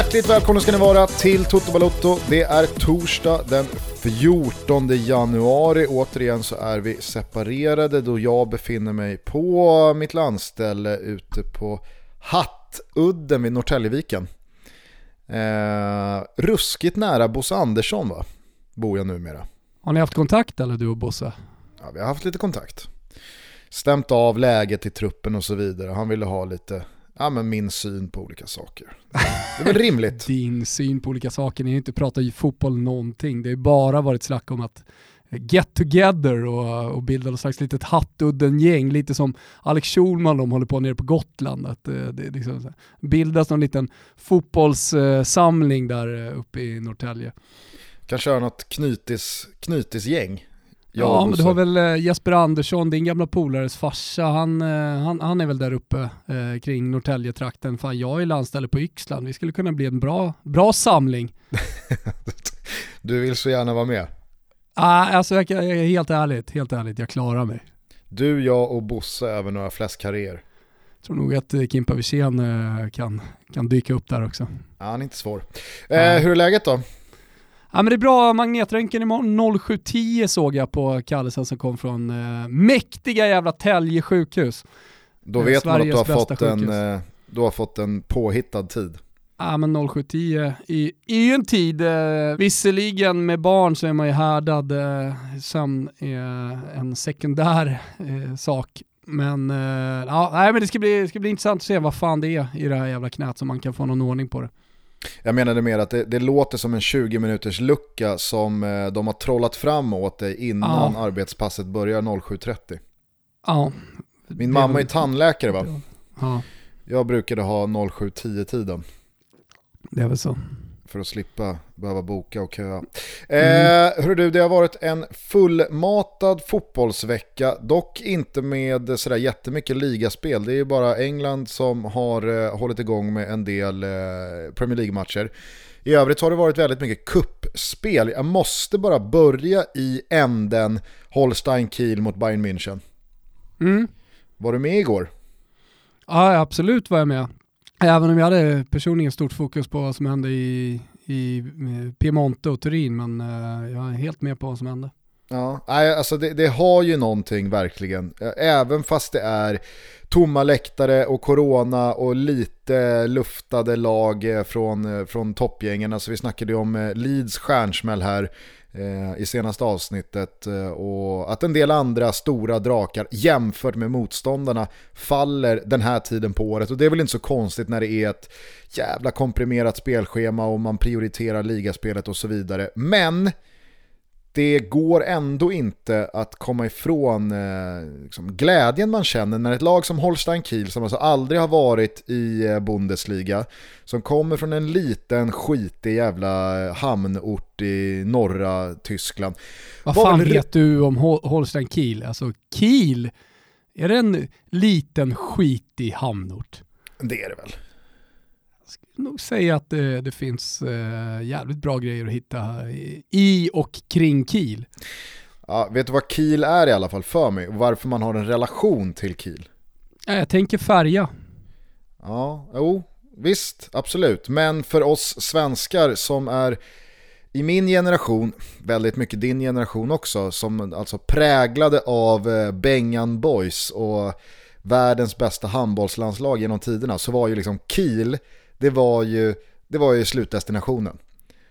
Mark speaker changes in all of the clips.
Speaker 1: Hjärtligt välkomna ska ni vara till Toto Balotto. Det är torsdag den 14 januari. Återigen så är vi separerade då jag befinner mig på mitt landställe ute på Hattudden vid Norrtäljeviken. Eh, ruskigt nära Bosse Andersson va? Bor jag numera.
Speaker 2: Har ni haft kontakt eller du och Bosse?
Speaker 1: Ja, vi har haft lite kontakt. Stämt av läget i truppen och så vidare. Han ville ha lite ja, men min syn på olika saker. Det är väl rimligt.
Speaker 2: Din syn på olika saker, ni har inte pratat fotboll någonting. Det har bara varit snack om att get together och, och bilda något slags litet hattudden-gäng, lite som Alex Schulman de håller på nere på Gotland. Att det, eh, det liksom bildas någon liten fotbollssamling där eh, uppe i Norrtälje.
Speaker 1: Kan köra något knytis, knytisgäng.
Speaker 2: Ja, men du har väl eh, Jesper Andersson, din gamla polares farsa, han, eh, han, han är väl där uppe eh, kring Norrtäljetrakten. Fan, jag är landställe på Yxland, vi skulle kunna bli en bra, bra samling.
Speaker 1: du vill så gärna vara med?
Speaker 2: Ah, alltså, jag, jag, helt ärligt, helt ärligt, jag klarar mig.
Speaker 1: Du, jag och Bosse över några fläskkarriär.
Speaker 2: Jag tror nog att eh, Kimpa Wirsén kan, kan dyka upp där också.
Speaker 1: Ja, han är inte svår. Eh, hur är läget då?
Speaker 2: Ja men det är bra magnetröntgen imorgon 07.10 såg jag på kallelsen som kom från eh, mäktiga jävla Tälje sjukhus.
Speaker 1: Då vet man att du har, fått en, eh, du har fått en påhittad tid.
Speaker 2: Ja men 07.10 är, ju en tid, eh, visserligen med barn så är man ju härdad, eh, sömn är en sekundär eh, sak. Men, eh, ja, nej, men det ska, bli, det ska bli intressant att se vad fan det är i det här jävla knät så man kan få någon ordning på det.
Speaker 1: Jag menade mer att det, det, låter som en 20 minuters lucka som eh, de har trollat fram åt dig innan ja. arbetspasset börjar 07.30.
Speaker 2: Ja.
Speaker 1: Min mamma är tannläkare va? Ja. Jag brukade ha 07.10 tiden.
Speaker 2: Det är väl så
Speaker 1: för att slippa behöva boka och köa. Mm. Eh, hör du, det har varit en fullmatad fotbollsvecka, dock inte med sådär jättemycket ligaspel. Det är ju bara England som har eh, hållit igång med en del eh, Premier League-matcher. I övrigt har det varit väldigt mycket kuppspel. Jag måste bara börja i änden Holstein Kiel mot Bayern München.
Speaker 2: Mm.
Speaker 1: Var du med igår?
Speaker 2: Ja, absolut var jag med. Även om jag hade personligen stort fokus på vad som hände i, i eh, Piemonte och Turin, men eh, jag är helt med på vad som hände.
Speaker 1: Ja, alltså det, det, har ju någonting verkligen. Även fast det är tomma läktare och corona och lite luftade lag eh, från, från toppgängen. Alltså vi snackade ju om Leeds stjärnsmäll här Eh, i senaste avsnittet eh, och att en del andra stora drakar jämfört med motståndarna faller den här tiden på året och det är väl inte så konstigt när det är ett jävla komprimerat spelschema och man prioriterar ligaspelet och så vidare. Men det går ändå inte att komma ifrån eh, liksom, glädjen man känner när ett lag som Holstein Kiel, som alltså aldrig har varit i eh, Bundesliga, som kommer från en liten skitig jävla eh, hamnort i norra Tyskland.
Speaker 2: Vad fan vet du om Holstein Kiel? Alltså Kiel, är det en liten skitig hamnort?
Speaker 1: Det är det väl
Speaker 2: nog säga att det, det finns eh, jävligt bra grejer att hitta i och kring Kiel.
Speaker 1: Ja, vet du vad Kiel är i alla fall för mig och varför man har en relation till Kiel?
Speaker 2: Ja, jag tänker färja.
Speaker 1: Ja, jo, visst, absolut. Men för oss svenskar som är i min generation, väldigt mycket din generation också, som alltså präglade av eh, Bengan Boys och världens bästa handbollslandslag genom tiderna så var ju liksom Kiel det var ju, det var ju slutdestinationen.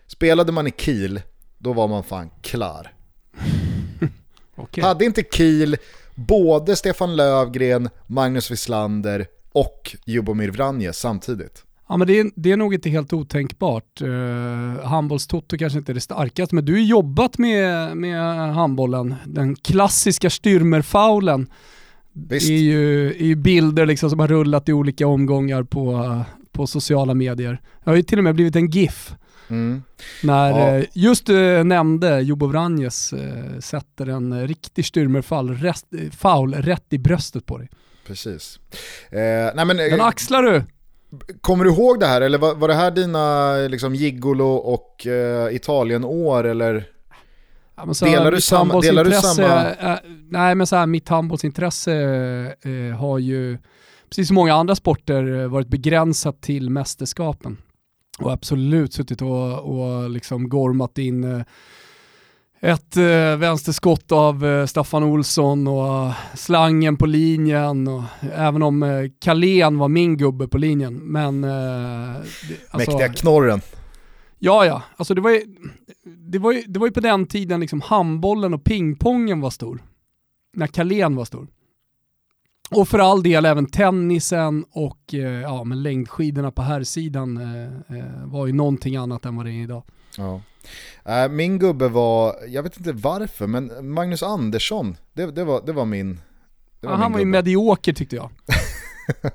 Speaker 1: Spelade man i Kiel, då var man fan klar. okay. Hade inte Kiel både Stefan Lövgren, Magnus Wislander och Jubomir Vranje samtidigt?
Speaker 2: Ja men det är, det är nog inte helt otänkbart. Uh, handbollstoto kanske inte är det starkaste, men du har jobbat med, med handbollen, den klassiska styrmerfaulen. Det är ju, är ju bilder liksom som har rullat i olika omgångar på, på sociala medier. Det har ju till och med blivit en GIF. Mm. När ja. Eh, just du eh, nämnde Jobo Vranjes eh, sätter en riktig styrmerfall, rätt i bröstet på dig.
Speaker 1: Precis.
Speaker 2: Eh, nej men, Den axlar du!
Speaker 1: Kommer du ihåg det här eller var, var det här dina liksom, gigolo och eh, Italien-år eller?
Speaker 2: Ja, så delar, du samma, delar du samma? Äh, nej men så här, mitt handbollsintresse äh, har ju precis som många andra sporter, eh, varit begränsat till mästerskapen. och absolut suttit och, och liksom gormat in eh, ett eh, vänsterskott av eh, Staffan Olsson och slangen på linjen. Och, även om eh, Kalén var min gubbe på linjen. Men, eh,
Speaker 1: det, alltså, Mäktiga knorren.
Speaker 2: Ja, ja. Alltså det, var ju, det, var ju, det var ju på den tiden liksom handbollen och pingpongen var stor. När Kalén var stor. Och för all del även tennisen och eh, ja, men längdskidorna på här sidan eh, eh, var ju någonting annat än vad det är idag.
Speaker 1: Ja. Äh, min gubbe var, jag vet inte varför, men Magnus Andersson, det, det, var, det var min
Speaker 2: det var ja, min Han var ju medioker tyckte jag.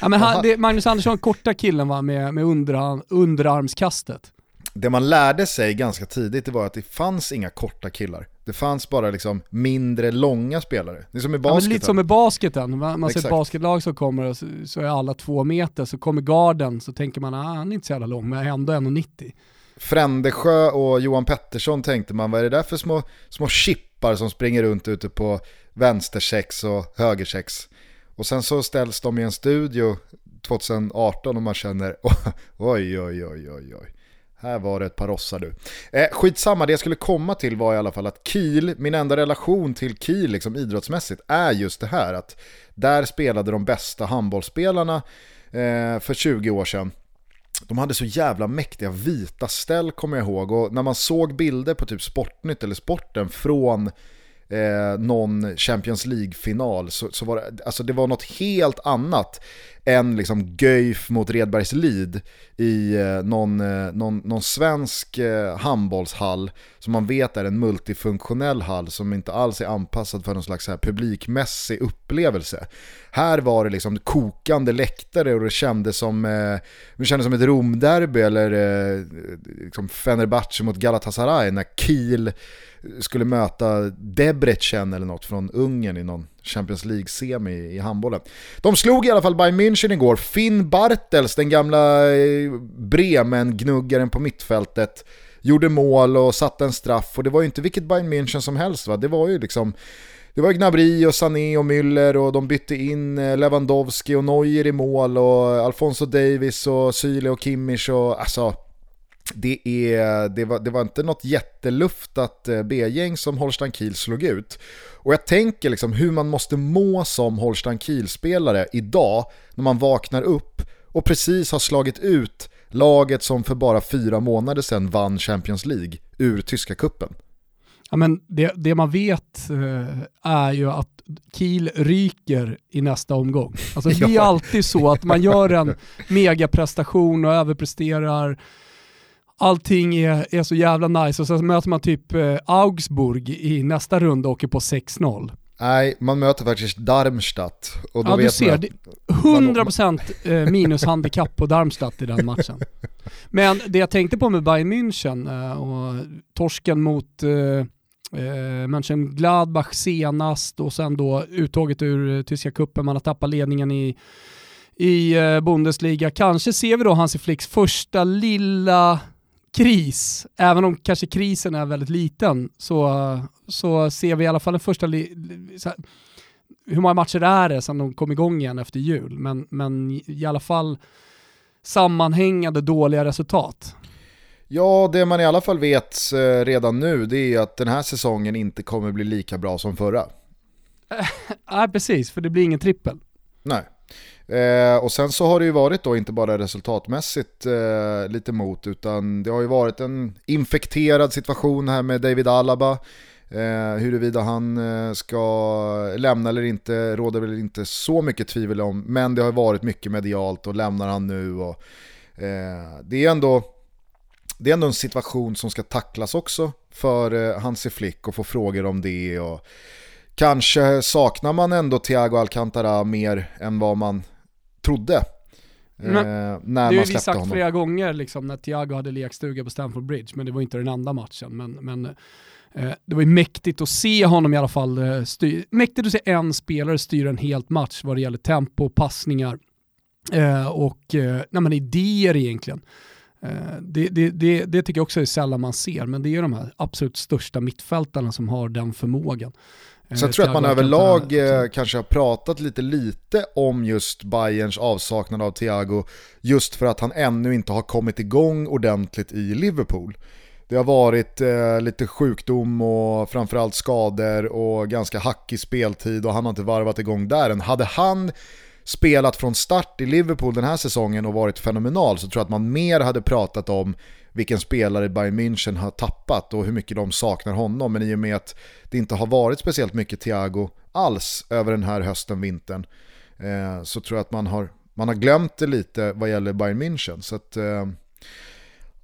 Speaker 2: ja, men han, det, Magnus Andersson, korta killen va, med, med underarm, underarmskastet.
Speaker 1: Det man lärde sig ganska tidigt det var att det fanns inga korta killar. Det fanns bara liksom mindre långa spelare. Det är som i basketen.
Speaker 2: Ja, lite som i basketen. Man, man ser ett basketlag som kommer och så, så, är alla två meter, så kommer garden så tänker man att ah, han är inte så jävla lång men ändå 1,90.
Speaker 1: Frändesjö och Johan Pettersson tänkte man, vad är det där för små, små chippar som springer runt ute på vänstersex och högersex? Och sen så ställs de i en studio 2018 och man känner oj, oj, oj, oj, oj. Här var det ett par rossar du. Eh, skitsamma, det jag skulle komma till var i alla fall att Kiel, min enda relation till Kiel liksom idrottsmässigt är just det här att där spelade de bästa handbollsspelarna eh, för 20 år sedan. De hade så jävla mäktiga vita ställ kommer jag ihåg och när man såg bilder på typ Sportnytt eller Sporten från eh, någon Champions League-final så, så var det, alltså det var något helt annat än liksom Göif mot Redbergslid i eh, någon, eh, någon, någon svensk eh, handbollshall som man vet är en multifunktionell hall som inte alls är anpassad för någon slags här publikmässig upplevelse. Här var det liksom kokande läktare och det kändes som, eh, det kändes som ett Romderby eller eh, liksom Fenerbahce mot Galatasaray när Kiel skulle möta Debrecen eller något från Ungern i någon Champions League-semi i handbollen. De slog i alla fall Bayern München igår. Finn Bartels, den gamla eh, Bremen-gnuggaren på mittfältet, gjorde mål och satte en straff. Och det var ju inte vilket Bayern München som helst va, det var ju liksom det var Gnabry och Sané och Müller och de bytte in eh, Lewandowski och Neuer i mål och Alfonso Davis och Syle och Kimmich och alltså det, är, det, var, det var inte något jätteluftat eh, B-gäng som Holstein Kiel slog ut. Och jag tänker liksom hur man måste må som Holstein Kiel-spelare idag när man vaknar upp och precis har slagit ut laget som för bara fyra månader sedan vann Champions League ur tyska kuppen.
Speaker 2: Ja, men det, det man vet eh, är ju att Kiel ryker i nästa omgång. Alltså, det är alltid så att man gör en megaprestation och överpresterar allting är, är så jävla nice och sen möter man typ eh, Augsburg i nästa runda och åker på 6-0.
Speaker 1: Nej, man möter faktiskt Darmstadt. Och då
Speaker 2: ja,
Speaker 1: vet
Speaker 2: du ser. Man, 100% eh, minushandikapp på Darmstadt i den matchen. Men det jag tänkte på med Bayern München eh, och torsken mot eh, Mönchengladbach senast och sen då uttåget ur tyska kuppen man har tappat ledningen i, i Bundesliga. Kanske ser vi då Hansi Flicks första lilla kris, även om kanske krisen är väldigt liten, så, så ser vi i alla fall den första... Här, hur många matcher är det sedan de kom igång igen efter jul? Men, men i alla fall sammanhängande dåliga resultat.
Speaker 1: Ja, det man i alla fall vet eh, redan nu det är att den här säsongen inte kommer bli lika bra som förra.
Speaker 2: Nej, precis, för det blir ingen trippel.
Speaker 1: Nej. Eh, och sen så har det ju varit då inte bara resultatmässigt eh, lite mot utan det har ju varit en infekterad situation här med David Alaba. Eh, huruvida han eh, ska lämna eller inte råder väl inte så mycket tvivel om men det har varit mycket medialt och lämnar han nu och eh, det är ändå det är ändå en situation som ska tacklas också för eh, Hansi Flick och få frågor om det och kanske saknar man ändå Thiago Alcantara mer än vad man trodde.
Speaker 2: Men, eh, när det har vi sagt honom. flera gånger liksom, när Thiago hade lekstuga på Stamford Bridge, men det var inte den enda matchen. Men, men eh, det var ju mäktigt att se honom i alla fall, eh, styr, mäktigt att se en spelare styra en helt match vad det gäller tempo, passningar eh, och eh, nej, idéer egentligen. Det, det, det, det, tycker jag också är sällan man ser, men det är de här absolut största mittfältarna som har den förmågan.
Speaker 1: Så jag tror att man överlag eh, kanske har pratat lite lite om just Bayerns avsaknad av Thiago just för att han ännu inte har kommit igång ordentligt i Liverpool. Det har varit eh, lite sjukdom och framförallt skador och ganska hackig speltid och han har inte varvat igång där än. Hade han spelat från start i Liverpool den här säsongen och varit fenomenal så tror jag att man mer hade pratat om vilken spelare Bayern München har tappat och hur mycket de saknar honom. Men i och med att det inte har varit speciellt mycket Thiago alls över den här hösten, vintern, eh, så tror jag att man har, man har glömt det lite vad gäller Bayern München. Så att, eh,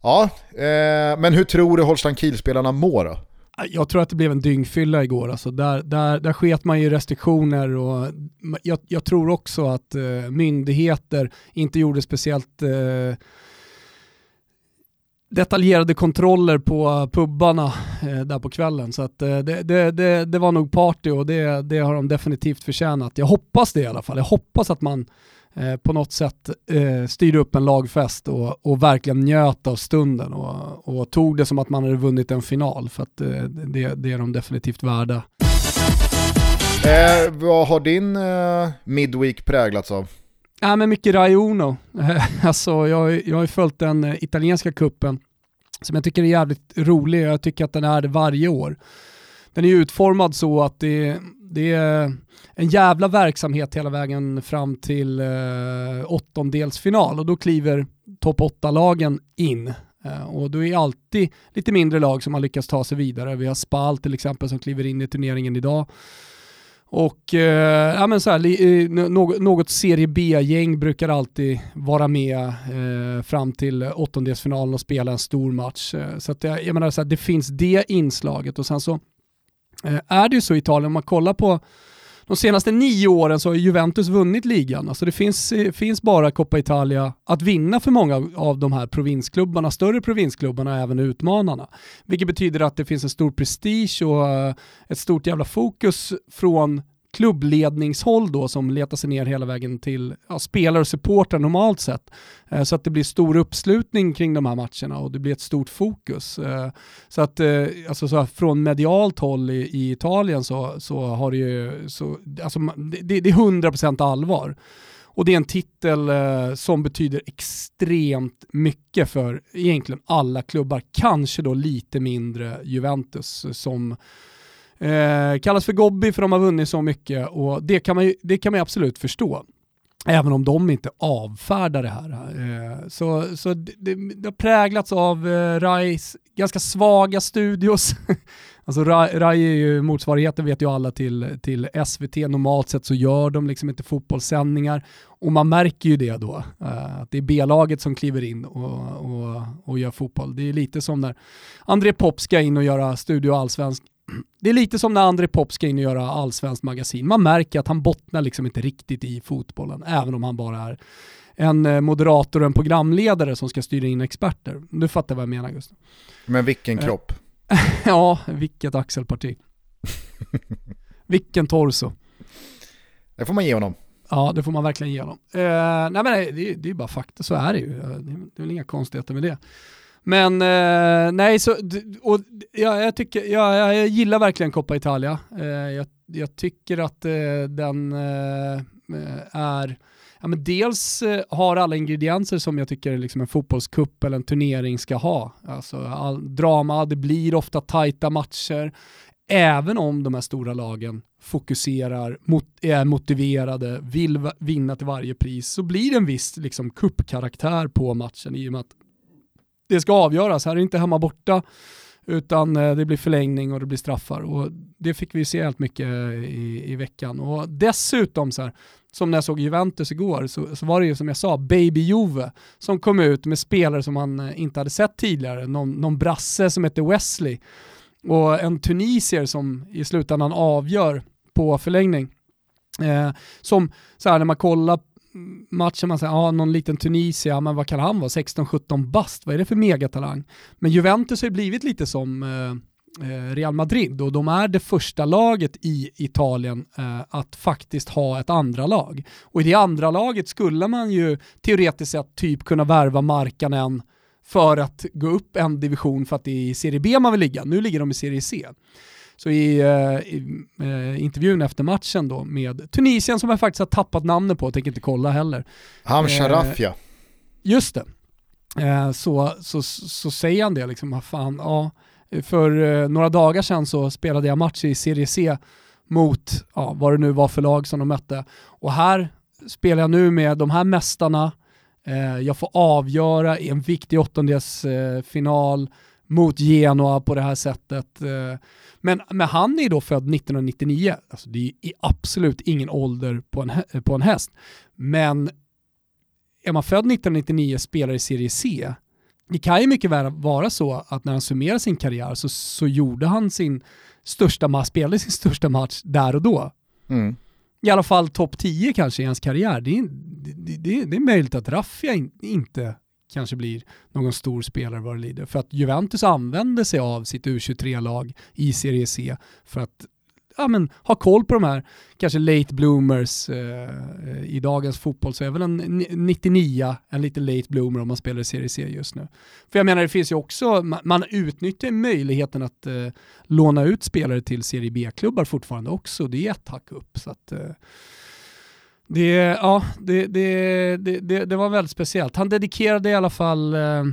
Speaker 1: ja, eh, men hur tror du Holstein Kiel-spelarna mår då?
Speaker 2: Jag tror att det blev en dyngfylla igår. Alltså där, där, där sket man ju restriktioner och jag, jag tror också att eh, myndigheter inte gjorde speciellt eh, detaljerade kontroller på pubbarna eh, där på kvällen. Så att, eh, det, det, det, det, var nog party och det, det har de definitivt förtjänat. Jag hoppas det i alla fall. Jag hoppas att man eh, på något sätt eh, styrde upp en lagfest och, och verkligen njöt av stunden och, och, tog det som att man hade vunnit en final. För att eh, det, det är de definitivt värda.
Speaker 1: Eh, vad har din eh, midweek präglats av?
Speaker 2: Ja, men mycket Raiono. alltså, jag, jag har följt den eh, italienska kuppen som jag tycker är jävligt rolig. och Jag tycker att den är det varje år. Den är utformad så att det, det är en jävla verksamhet hela vägen fram till eh, åttondelsfinal och då kliver topp 8-lagen in. Eh, och då är alltid lite mindre lag som har lyckats ta sig vidare. Vi har Spal till exempel som kliver in i turneringen idag. Och eh, ja, men så här, eh, något, något serie B-gäng brukar alltid vara med eh, fram till åttondelsfinalen och spela en stor match. Eh, så att jag, jag menar så här, det finns det inslaget och sen så eh, är det ju så i Italien, om man kollar på de senaste nio åren så har Juventus vunnit ligan. Alltså det finns, eh, finns bara Coppa Italia att vinna för många av de här provinsklubbarna, större provinsklubbarna, även utmanarna. Vilket betyder att det finns en stor prestige och eh, ett stort jävla fokus från klubbledningshåll då som letar sig ner hela vägen till ja, spelare och supportrar normalt sett. Eh, så att det blir stor uppslutning kring de här matcherna och det blir ett stort fokus. Eh, så att eh, alltså, så från medialt håll i, i, Italien så, så har det ju, så, alltså, det, det är 100% allvar. Och det är en titel eh, som betyder extremt mycket för egentligen alla klubbar. Kanske då lite mindre Juventus eh, som Eh, kallas för Gobbi för de har vunnit så mycket och det kan man ju, det kan man absolut förstå. Även om de inte avfärdar det här. Eh, så så det, det, har präglats av eh, Rais ganska svaga studios. alltså Rai är ju motsvarigheten vet ju alla till, till SVT. Normalt sett så gör de liksom inte fotbollssändningar. Och man märker ju det då. Eh, att det är B-laget som kliver in och, och, och gör fotboll. Det är lite som när André Pop ska in och göra Studio Allsvensk det är lite som när André Pop ska in och göra allsvenskt magasin. Man märker att han bottnar liksom inte riktigt i fotbollen, även om han bara är en eh, moderator och en programledare som ska styra in experter. Du fattar vad jag menar Gustav.
Speaker 1: Men vilken kropp.
Speaker 2: ja, vilket axelparti. vilken torso.
Speaker 1: Det får man ge honom.
Speaker 2: Ja, det får man verkligen ge honom. Eh, nej men det, det är bara fakta, så är det ju. Det är väl inga konstigheter med det. Men eh, nej, så, och, ja, jag, tycker, ja, jag gillar verkligen Coppa Italia. Eh, jag, jag, tycker att eh, den eh, är, ja, men dels eh, har alla ingredienser som jag tycker liksom en fotbollskupp eller en turnering ska ha. Alltså all, drama, det blir ofta tajta matcher. Även om de här stora lagen fokuserar, mot, är motiverade, vill vinna till varje pris, så blir det en viss liksom, kuppkaraktär på matchen i och med att det ska avgöras. Här är det inte hemma borta utan eh, det blir förlängning och det blir straffar. Och det fick vi se helt mycket eh, i, i veckan. Och dessutom, så här, som när jag såg Juventus igår, så, så var det ju som jag sa, Baby Juve, som kom ut med spelare som man eh, inte hade sett tidigare. Någon, någon brasse som heter Wesley och en tunisier som i slutändan avgör på förlängning. Eh, som så här, när man kollar matchen man säger, ja någon liten Tunisia, men vad kan han vara? 16-17 bast, vad är det för megatalang? Men Juventus har ju blivit lite som eh, eh, Real Madrid och de är det första laget i Italien eh, att faktiskt ha ett andra lag. Och i det andra laget skulle man ju teoretiskt sett typ kunna värva Markanen för att gå upp en division för att det är i Serie B man vill ligga. Nu ligger de i Serie C. Så i, uh, i uh, intervjun efter matchen då med Tunisien som jag faktiskt har tappat namnet på, tänker inte kolla heller.
Speaker 1: Ham Sharafia.
Speaker 2: Just det. Så, så, så säger han det liksom, fan, ja, för några dagar sedan så spelade jag match i Serie C mot ja, vad det nu var för lag som de mötte. Och här spelar jag nu med de här mästarna, eh, jag får avgöra i en viktig åttondelsfinal eh, mot Genoa på det här sättet. Eh. Men, men han är då född 1999, alltså det är absolut ingen ålder på en, på en häst. Men är man född 1999 spelar i Serie C, det kan ju mycket väl vara så att när han summerar sin karriär så, så gjorde han sin största match, spelade sin största match där och då. Mm. I alla fall topp 10 kanske i hans karriär. Det är, det, det, det är möjligt att Raffia in, inte kanske blir någon stor spelare vad det lider. För att Juventus använde sig av sitt U23-lag i Serie C för att ja, men, ha koll på de här kanske late bloomers eh, i dagens fotboll så är väl en 99 en lite late bloomer om man spelar i Serie C just nu. För jag menar det finns ju också, man, man utnyttjar möjligheten att eh, låna ut spelare till Serie B-klubbar fortfarande också, det är ett hack upp. Så att, eh, det, ja, det, det, det, det, var väldigt speciellt. Han dedikerade i alla fall eh,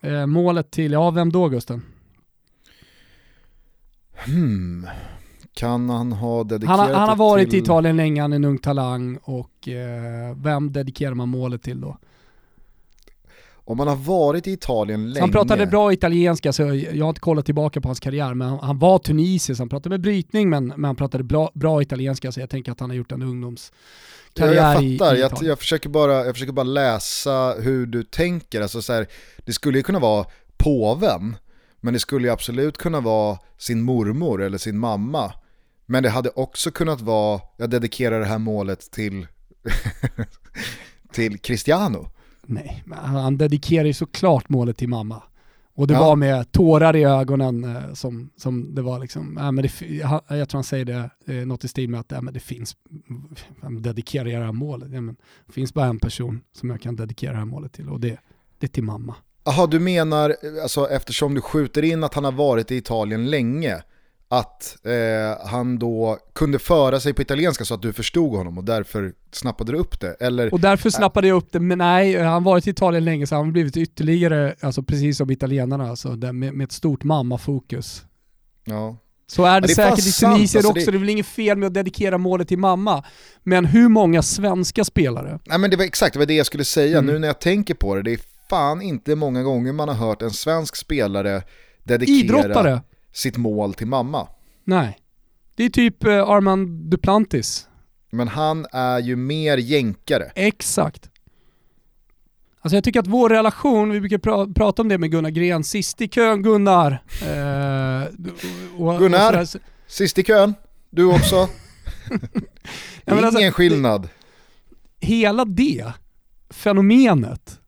Speaker 2: eh, målet till, ja vem då Gusten?
Speaker 1: Hmm. Kan han ha dedikerat
Speaker 2: Han, han har varit
Speaker 1: till...
Speaker 2: i Italien länge, han är en ung talang och eh, vem dedikerar man målet till då?
Speaker 1: Om man har varit i Italien länge...
Speaker 2: Han pratade bra italienska, så jag har inte kollat tillbaka på hans karriär, men han, han var tunisisk, han pratade med brytning men, men han pratade bra, bra italienska, så jag tänker att han har gjort en ungdomskarriär
Speaker 1: ja, jag
Speaker 2: i,
Speaker 1: fattar,
Speaker 2: i
Speaker 1: jag, jag, försöker bara, jag försöker bara läsa hur du tänker. Alltså så här, det skulle ju kunna vara påven, men det skulle ju absolut kunna vara sin mormor eller sin mamma. Men det hade också kunnat vara, jag dedikerar det här målet till, till Cristiano.
Speaker 2: Nej, men han dedikerar ju såklart målet till mamma. Och det ja. var med tårar i ögonen eh, som, som det var liksom, äh, men det, jag tror han säger det, eh, något i stil med att äh, men det finns, vem dedikerar det här målet? Ja, men, det finns bara en person som jag kan dedikera det här målet till och det, det är till mamma.
Speaker 1: Jaha, du menar, alltså, eftersom du skjuter in att han har varit i Italien länge, att eh, han då kunde föra sig på italienska så att du förstod honom och därför snappade du upp det? Eller,
Speaker 2: och därför snappade jag upp det, men nej, han har varit i Italien länge så han har blivit ytterligare, alltså precis som italienarna, alltså, med, med ett stort mammafokus.
Speaker 1: Ja.
Speaker 2: Så är det, det är säkert i Tunisien alltså också, det... det är väl inget fel med att dedikera målet till mamma. Men hur många svenska spelare?
Speaker 1: Nej men det var exakt det var det jag skulle säga, mm. nu när jag tänker på det, det är fan inte många gånger man har hört en svensk spelare dedikera...
Speaker 2: Idrottare!
Speaker 1: Sitt mål till mamma.
Speaker 2: Nej. Det är typ eh, Armand Duplantis.
Speaker 1: Men han är ju mer jänkare.
Speaker 2: Exakt. Alltså jag tycker att vår relation, vi brukar pra prata om det med Gunnar Gren, sist i kön Gunnar.
Speaker 1: Eh, och, Gunnar, och sist i kön, du också. Ingen alltså, skillnad.
Speaker 2: Hela det fenomenet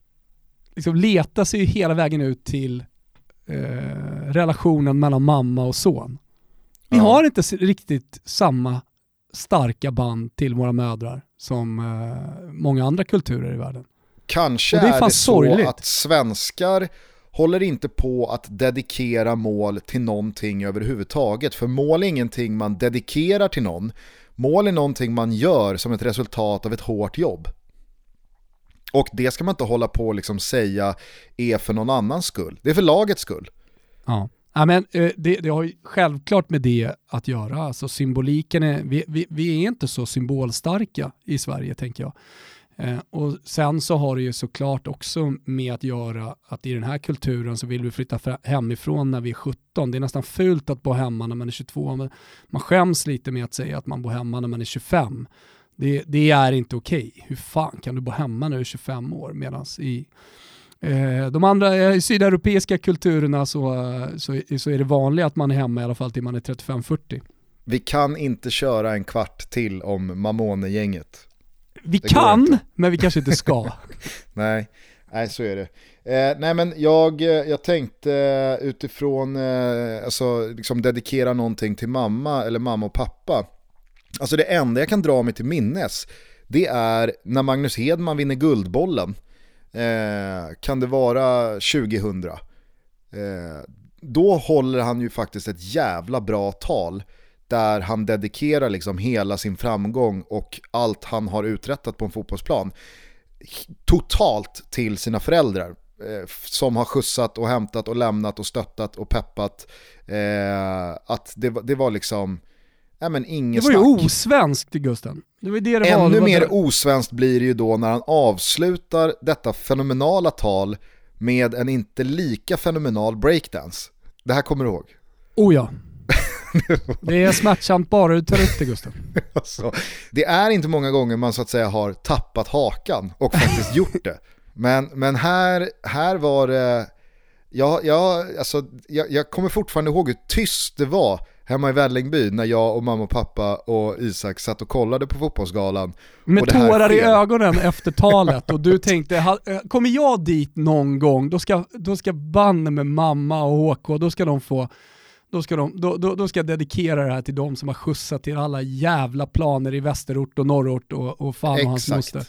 Speaker 2: liksom letar sig ju hela vägen ut till eh, relationen mellan mamma och son. Vi ja. har inte riktigt samma starka band till våra mödrar som eh, många andra kulturer i världen.
Speaker 1: Kanske det är, är, det så att svenskar håller inte på att dedikera mål till någonting överhuvudtaget. För mål är ingenting man dedikerar till någon. Mål är någonting man gör som ett resultat av ett hårt jobb. Och det ska man inte hålla på och liksom säga är för någon annans skull. Det är för lagets skull.
Speaker 2: Ja. Ja, men, eh, det, det har ju självklart med det att göra. Alltså symboliken är, vi, vi, vi är inte så symbolstarka i Sverige tänker jag. Eh, och sen så har det ju såklart också med att göra att i den här kulturen så vill vi flytta hemifrån när vi är 17. Det är nästan fult att bo hemma när man är 22. Men man skäms lite med att säga att man bor hemma när man är 25. Det, det är inte okej. Okay. Hur fan kan du bo hemma när du är 25 år? Medan i de andra eh, sydeuropeiska kulturerna så, så, så är det vanligt att man är hemma i alla fall till man är 35-40.
Speaker 1: Vi kan inte köra en kvart till om Mamone-gänget.
Speaker 2: Vi det kan, men vi kanske inte ska.
Speaker 1: nej, nej, så är det. Eh, nej men jag, jag tänkte utifrån, eh, alltså liksom dedikera någonting till mamma eller mamma och pappa. Alltså det enda jag kan dra mig till minnes, det är när Magnus Hedman vinner Guldbollen. Eh, kan det vara 2000? Eh, då håller han ju faktiskt ett jävla bra tal där han dedikerar liksom hela sin framgång och allt han har uträttat på en fotbollsplan totalt till sina föräldrar eh, som har skjutsat och hämtat och lämnat och stöttat och peppat. Eh, att det, det var liksom, ja men inget
Speaker 2: Det var snack. ju osvenskt Gusten. Det var det det
Speaker 1: Ännu
Speaker 2: var. Det
Speaker 1: var mer
Speaker 2: det.
Speaker 1: osvenskt blir det ju då när han avslutar detta fenomenala tal med en inte lika fenomenal breakdance. Det här kommer du ihåg?
Speaker 2: Oh ja. det är smärtsamt bara du tar upp det Gustav.
Speaker 1: Alltså, det är inte många gånger man så att säga har tappat hakan och faktiskt gjort det. Men, men här, här var det, jag, jag, alltså, jag, jag kommer fortfarande ihåg hur tyst det var hemma i Vällingby när jag och mamma och pappa och Isak satt och kollade på fotbollsgalan.
Speaker 2: Med tårar i ögonen efter talet och du tänkte, eh, kommer jag dit någon gång, då ska, då ska banne med mamma och HK, då ska de få då ska, de, då, då, då, ska jag dedikera det här till de som har skjutsat till alla jävla planer i västerort och norrort och, och fan och hans moster.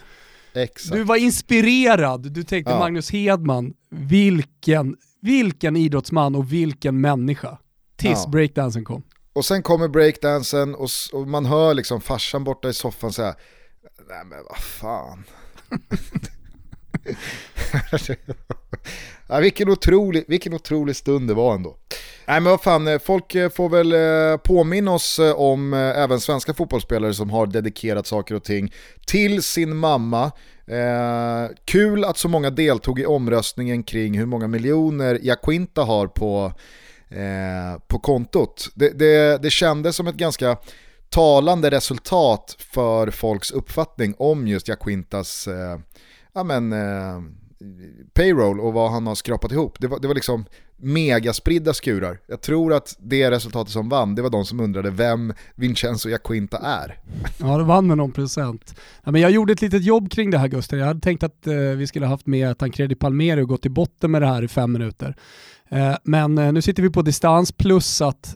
Speaker 1: Exakt.
Speaker 2: Du var inspirerad, du tänkte ja. Magnus Hedman, vilken, vilken idrottsman och vilken människa. Tills ja. breakdansen kom.
Speaker 1: Och sen kommer breakdansen och, och, man hör liksom farsan borta i soffan säga, nej men vad fan. ja, vilken, otrolig, vilken otrolig stund det var ändå. Nej men vad fan, eh, folk eh, får väl eh, påminna oss om även svenska fotbollsspelare som har dedikerat saker och ting till sin mamma. Eh, kul att så många deltog i omröstningen kring hur många miljoner Jaquinta har på, eh, på kontot. Det, det, det kändes som ett ganska talande resultat för folks uppfattning om just Jaquintas eh, ja, men, eh, payroll och vad han har skrapat ihop. Det var, det var liksom megaspridda skurar. Jag tror att det resultatet som vann, det var de som undrade vem Vincenzo Jacquinta är.
Speaker 2: Ja, det vann med någon procent. Ja, men jag gjorde ett litet jobb kring det här Gustav. Jag hade tänkt att eh, vi skulle haft med Tancredi Palmeri och gått till botten med det här i fem minuter. Eh, men eh, nu sitter vi på distans plus att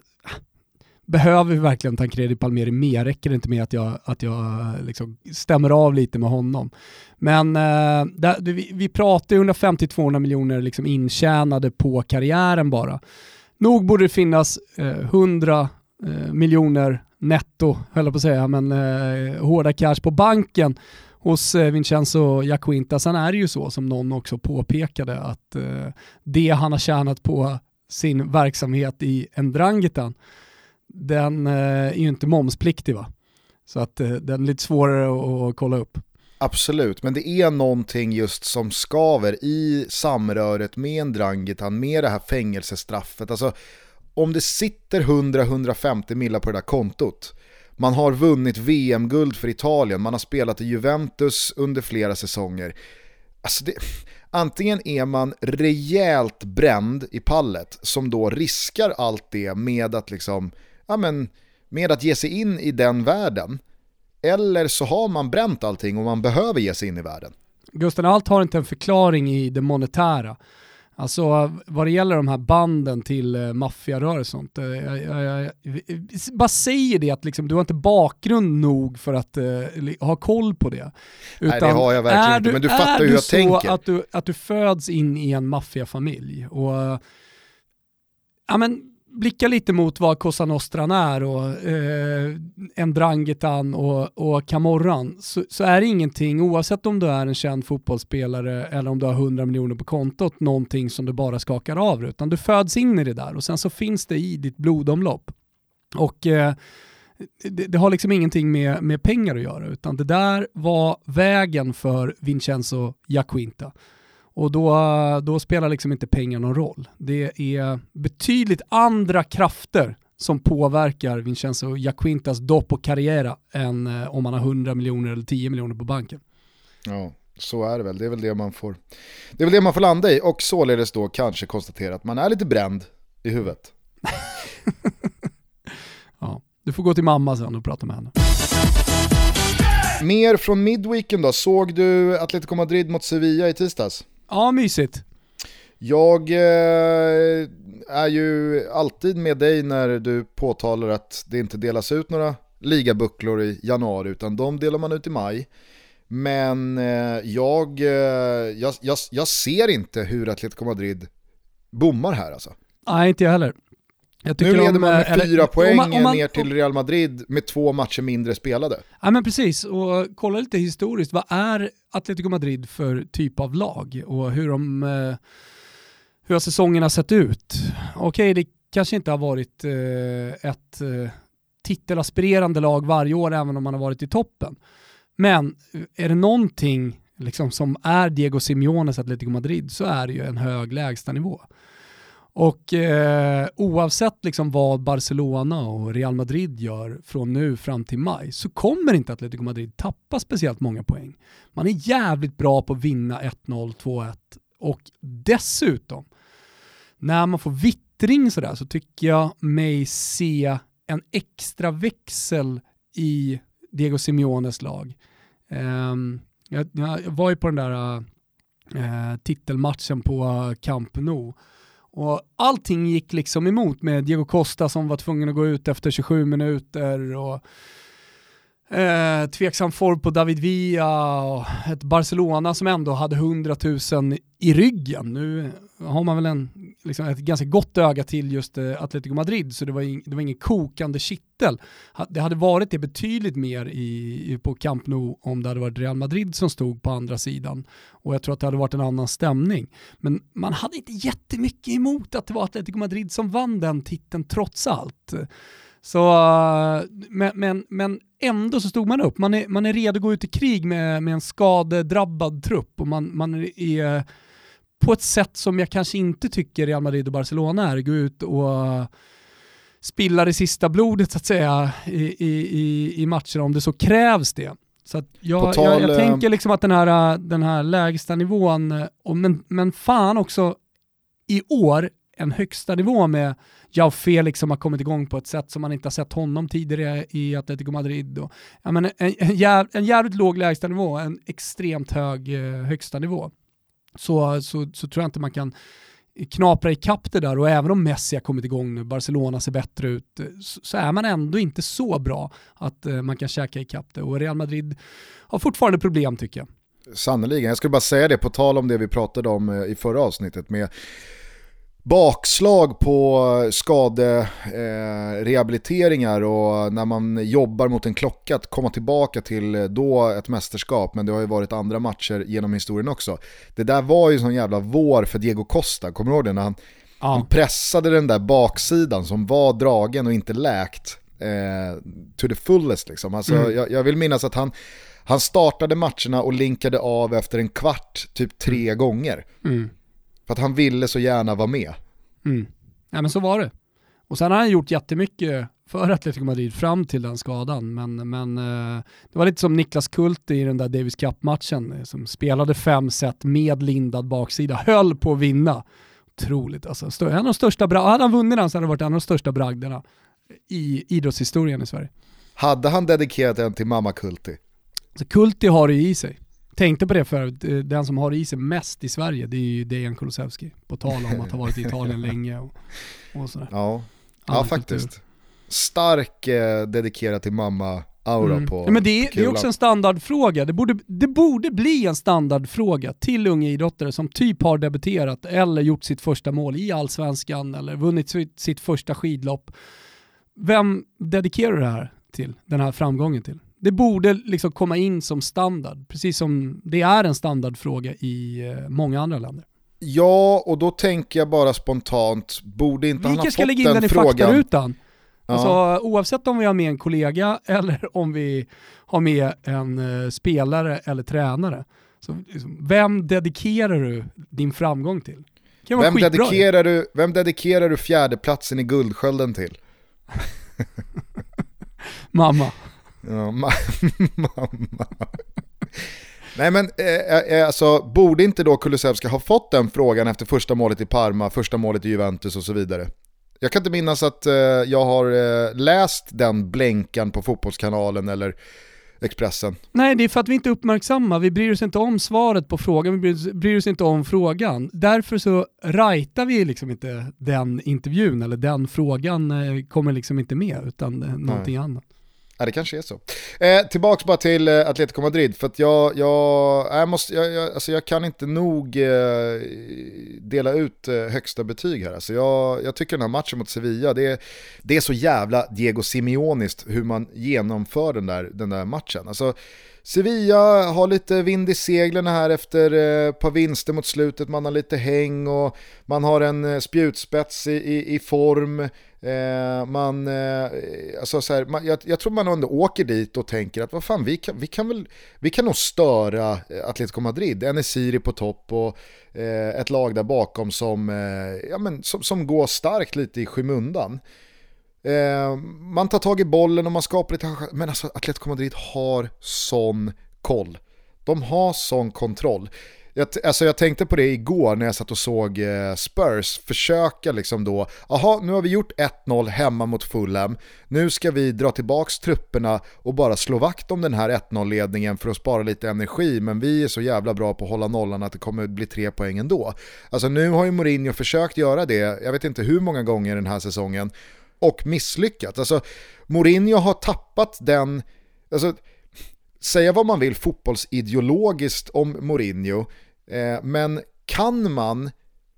Speaker 2: behöver vi verkligen Tancredi Palmeri mer? Räcker det inte med att jag, att jag eh, liksom stämmer av lite med honom? Men eh, där, vi, vi pratar 150-200 miljoner liksom intjänade på karriären bara. Nog borde det finnas eh, 100 eh, miljoner netto, höll jag på att säga, men eh, hårda cash på banken hos eh, Vincenzo Jacquinta. Sen är det ju så som någon också påpekade att eh, det han har tjänat på sin verksamhet i Endrangitan den eh, är ju inte momspliktig va? Så att eh, den är lite svårare att kolla upp.
Speaker 1: Absolut, men det är någonting just som skaver i samröret med en Drangitan, med det här fängelsestraffet. Alltså, om det sitter 100-150 millar på det där kontot, man har vunnit VM-guld för Italien, man har spelat i Juventus under flera säsonger. Alltså det, antingen är man rejält bränd i pallet som då riskar allt det med att liksom ja, men, med att ge sig in i den världen. Eller så har man bränt allting och man behöver ge sig in i världen.
Speaker 2: Gusten, allt har inte en förklaring i det monetära. Alltså vad det gäller de här banden till uh, maffiarörelsen sånt. Uh, jag, jag, jag, bara säger det att liksom, du har inte bakgrund nog för att uh, ha koll på det.
Speaker 1: Utan Nej det har jag verkligen inte, men du fattar hur jag tänker.
Speaker 2: Du så att du, att du föds in i en maffiafamilj och ja, men, blicka lite mot vad Cosa Nostran är och eh, Ndrangetan och, och Camorran så, så, är det ingenting, oavsett om du är en känd fotbollsspelare eller om du har 100 miljoner på kontot, någonting som du bara skakar av utan du föds in i det där och sen så finns det i ditt blodomlopp. Och eh, det, det, har liksom ingenting med, med pengar att göra utan det där var vägen för Vincenzo Jacquinta. Och då, då spelar liksom inte pengar någon roll. Det är betydligt andra krafter som påverkar Vincenzo Jacquintas dopp och karriär än eh, om man har 100 miljoner eller 10 miljoner på banken.
Speaker 1: Ja, så är det väl. Det är väl det man får, det är väl det man får landa i och således då kanske konstatera att man är lite bränd i huvudet.
Speaker 2: ja, du får gå till mamma sen och prata med henne.
Speaker 1: Mer från midweeken då. Såg du Atletico Madrid mot Sevilla i tisdags?
Speaker 2: Ja, mysigt.
Speaker 1: Jag eh, är ju alltid med dig när du påtalar att det inte delas ut några ligabucklor i januari utan de delar man ut i maj. Men eh, jag, eh, jag, jag, jag, ser inte hur Atletico Madrid bommar här alltså.
Speaker 2: Nej, inte jag heller.
Speaker 1: Nu leder de, man med eller, fyra poäng om man, om man, ner till Real Madrid med två matcher mindre spelade.
Speaker 2: Ja men precis, och kolla lite historiskt, vad är Atletico Madrid för typ av lag och hur, de, eh, hur har säsongerna sett ut? Okej, det kanske inte har varit eh, ett eh, titelaspirerande lag varje år även om man har varit i toppen. Men är det någonting liksom, som är Diego Simeones Atletico Madrid så är det ju en hög lägstanivå. Och eh, oavsett liksom vad Barcelona och Real Madrid gör från nu fram till maj så kommer inte Atletico Madrid tappa speciellt många poäng. Man är jävligt bra på att vinna 1-0, 2-1 och dessutom när man får vittring sådär så tycker jag mig se en extra växel i Diego Simeones lag. Eh, jag, jag, var ju på den där eh, titelmatchen på Camp Nou och allting gick liksom emot med Diego Costa som var tvungen att gå ut efter 27 minuter och eh, tveksam form på David Villa och ett Barcelona som ändå hade 100 000 i ryggen. Nu har man väl en, liksom ett ganska gott öga till just eh, Atletico Madrid så det var, in, det var ingen kokande kittel. Det hade varit det betydligt mer i, på Camp Nou om det hade varit Real Madrid som stod på andra sidan och jag tror att det hade varit en annan stämning. Men man hade inte jättemycket emot att det var Atletico Madrid som vann den titeln trots allt. Så, eh, men, men, men ändå så stod man upp. Man är, man är redo att gå ut i krig med, med en skadedrabbad trupp och man, man är på ett sätt som jag kanske inte tycker Real Madrid och Barcelona är, gå ut och spilla det sista blodet så att säga i, i, i matcherna om det så krävs det. Så jag, tal, jag, jag, tänker liksom att den här, den här lägsta nivån, men, men fan också i år en högsta nivå med Jao Felix som har kommit igång på ett sätt som man inte har sett honom tidigare i Atletico Madrid. Och, ja, men en, en, jäv, en jävligt låg lägsta nivå, en extremt hög eh, högsta nivå. Så, så, så tror jag inte man kan knapra ikapp det där och även om Messi har kommit igång nu, Barcelona ser bättre ut, eh, så, så är man ändå inte så bra att eh, man kan käka ikapp det och Real Madrid har fortfarande problem tycker jag.
Speaker 1: Sannoliken, jag skulle bara säga det på tal om det vi pratade om eh, i förra avsnittet med bakslag på skaderehabiliteringar eh, och när man jobbar mot en klocka att komma tillbaka till eh, då ett mästerskap, men det har ju varit andra matcher genom historien också. Det där var ju sån jävla vår för Diego Costa, kommer du ihåg det? När han, ja. han pressade den där baksidan som var dragen och inte läkt eh, to the fullest liksom. Alltså, mm. jag, jag vill minnas att han, han startade matcherna och linkade av efter en kvart, typ tre gånger. Mm. För att han ville så gärna vara med.
Speaker 2: Mm. Ja men så var det. Och sen har han gjort jättemycket för Atletico Madrid fram till den skadan. Men, men eh, det var lite som Niklas Kult i den där Davis Cup-matchen eh, som spelade fem set med lindad baksida, höll på att vinna. Otroligt alltså. En av de största hade han vunnit den så hade det varit en av de största bragderna i idrottshistorien i Sverige.
Speaker 1: Hade han dedikerat den till mamma Kulti?
Speaker 2: Så Kulti har det i sig tänkte på det för den som har i sig mest i Sverige det är ju Dejan Kulusevski. På tal om att ha varit i Italien länge och, och sådär.
Speaker 1: Ja, ja faktiskt. Stark eh, dedikerad till mamma aura mm. på
Speaker 2: ja, men det, är, det är också en standardfråga. Det borde, det borde bli en standardfråga till unga idrottare som typ har debuterat eller gjort sitt första mål i allsvenskan eller vunnit sitt, sitt första skidlopp. Vem dedikerar det här till, den här framgången till? Det borde liksom komma in som standard, precis som det är en standardfråga i eh, många andra länder.
Speaker 1: Ja, och då tänker jag bara spontant, borde inte
Speaker 2: vi han
Speaker 1: ha fått
Speaker 2: den frågan? Vi ska lägga in den i faktarutan. Ja. Alltså, oavsett om vi har med en kollega eller om vi har med en uh, spelare eller tränare. Så, liksom, vem dedikerar du din framgång till?
Speaker 1: Vem dedikerar, du, vem dedikerar du fjärdeplatsen i Guldskölden till?
Speaker 2: Mamma.
Speaker 1: Ja, ma mamma. Nej men eh, eh, alltså, borde inte då Kulusevski ha fått den frågan efter första målet i Parma, första målet i Juventus och så vidare? Jag kan inte minnas att eh, jag har eh, läst den blänkan på Fotbollskanalen eller Expressen.
Speaker 2: Nej, det är för att vi inte är uppmärksamma. Vi bryr oss inte om svaret på frågan, vi bryr, bryr oss inte om frågan. Därför så rajtar vi liksom inte den intervjun eller den frågan eh, kommer liksom inte med utan eh, någonting Nej. annat.
Speaker 1: Ja, det kanske är så. Eh, tillbaks bara till eh, Atletico Madrid, för att jag, jag, eh, jag, måste, jag, jag, alltså jag kan inte nog eh, dela ut eh, högsta betyg här. Alltså jag, jag tycker den här matchen mot Sevilla, det är, det är så jävla Diego Simeoniskt hur man genomför den där, den där matchen. Alltså, Sevilla har lite vind i seglen här efter eh, ett par vinster mot slutet, man har lite häng och man har en eh, spjutspets i, i, i form. Eh, man, eh, alltså så här, man, jag, jag, tror man ändå åker dit och tänker att vad fan, vi kan, vi kan, väl, vi kan nog störa eh, Atletico Madrid. En Siri på topp och eh, ett lag där bakom som, ja, men, som, som går starkt lite i skymundan. Eh, man tar tag i bollen och man skapar lite men alltså Atletico Madrid har sån koll. De har sån kontroll. Jag, alltså jag tänkte på det igår när jag satt och såg eh, Spurs försöka liksom då, jaha nu har vi gjort 1-0 hemma mot Fulham, nu ska vi dra tillbaka trupperna och bara slå vakt om den här 1-0-ledningen för att spara lite energi, men vi är så jävla bra på att hålla nollan att det kommer bli tre poäng ändå. Alltså nu har ju Mourinho försökt göra det, jag vet inte hur många gånger den här säsongen, och misslyckats. Alltså, Mourinho har tappat den, alltså, säga vad man vill fotbollsideologiskt om Mourinho, eh, men kan man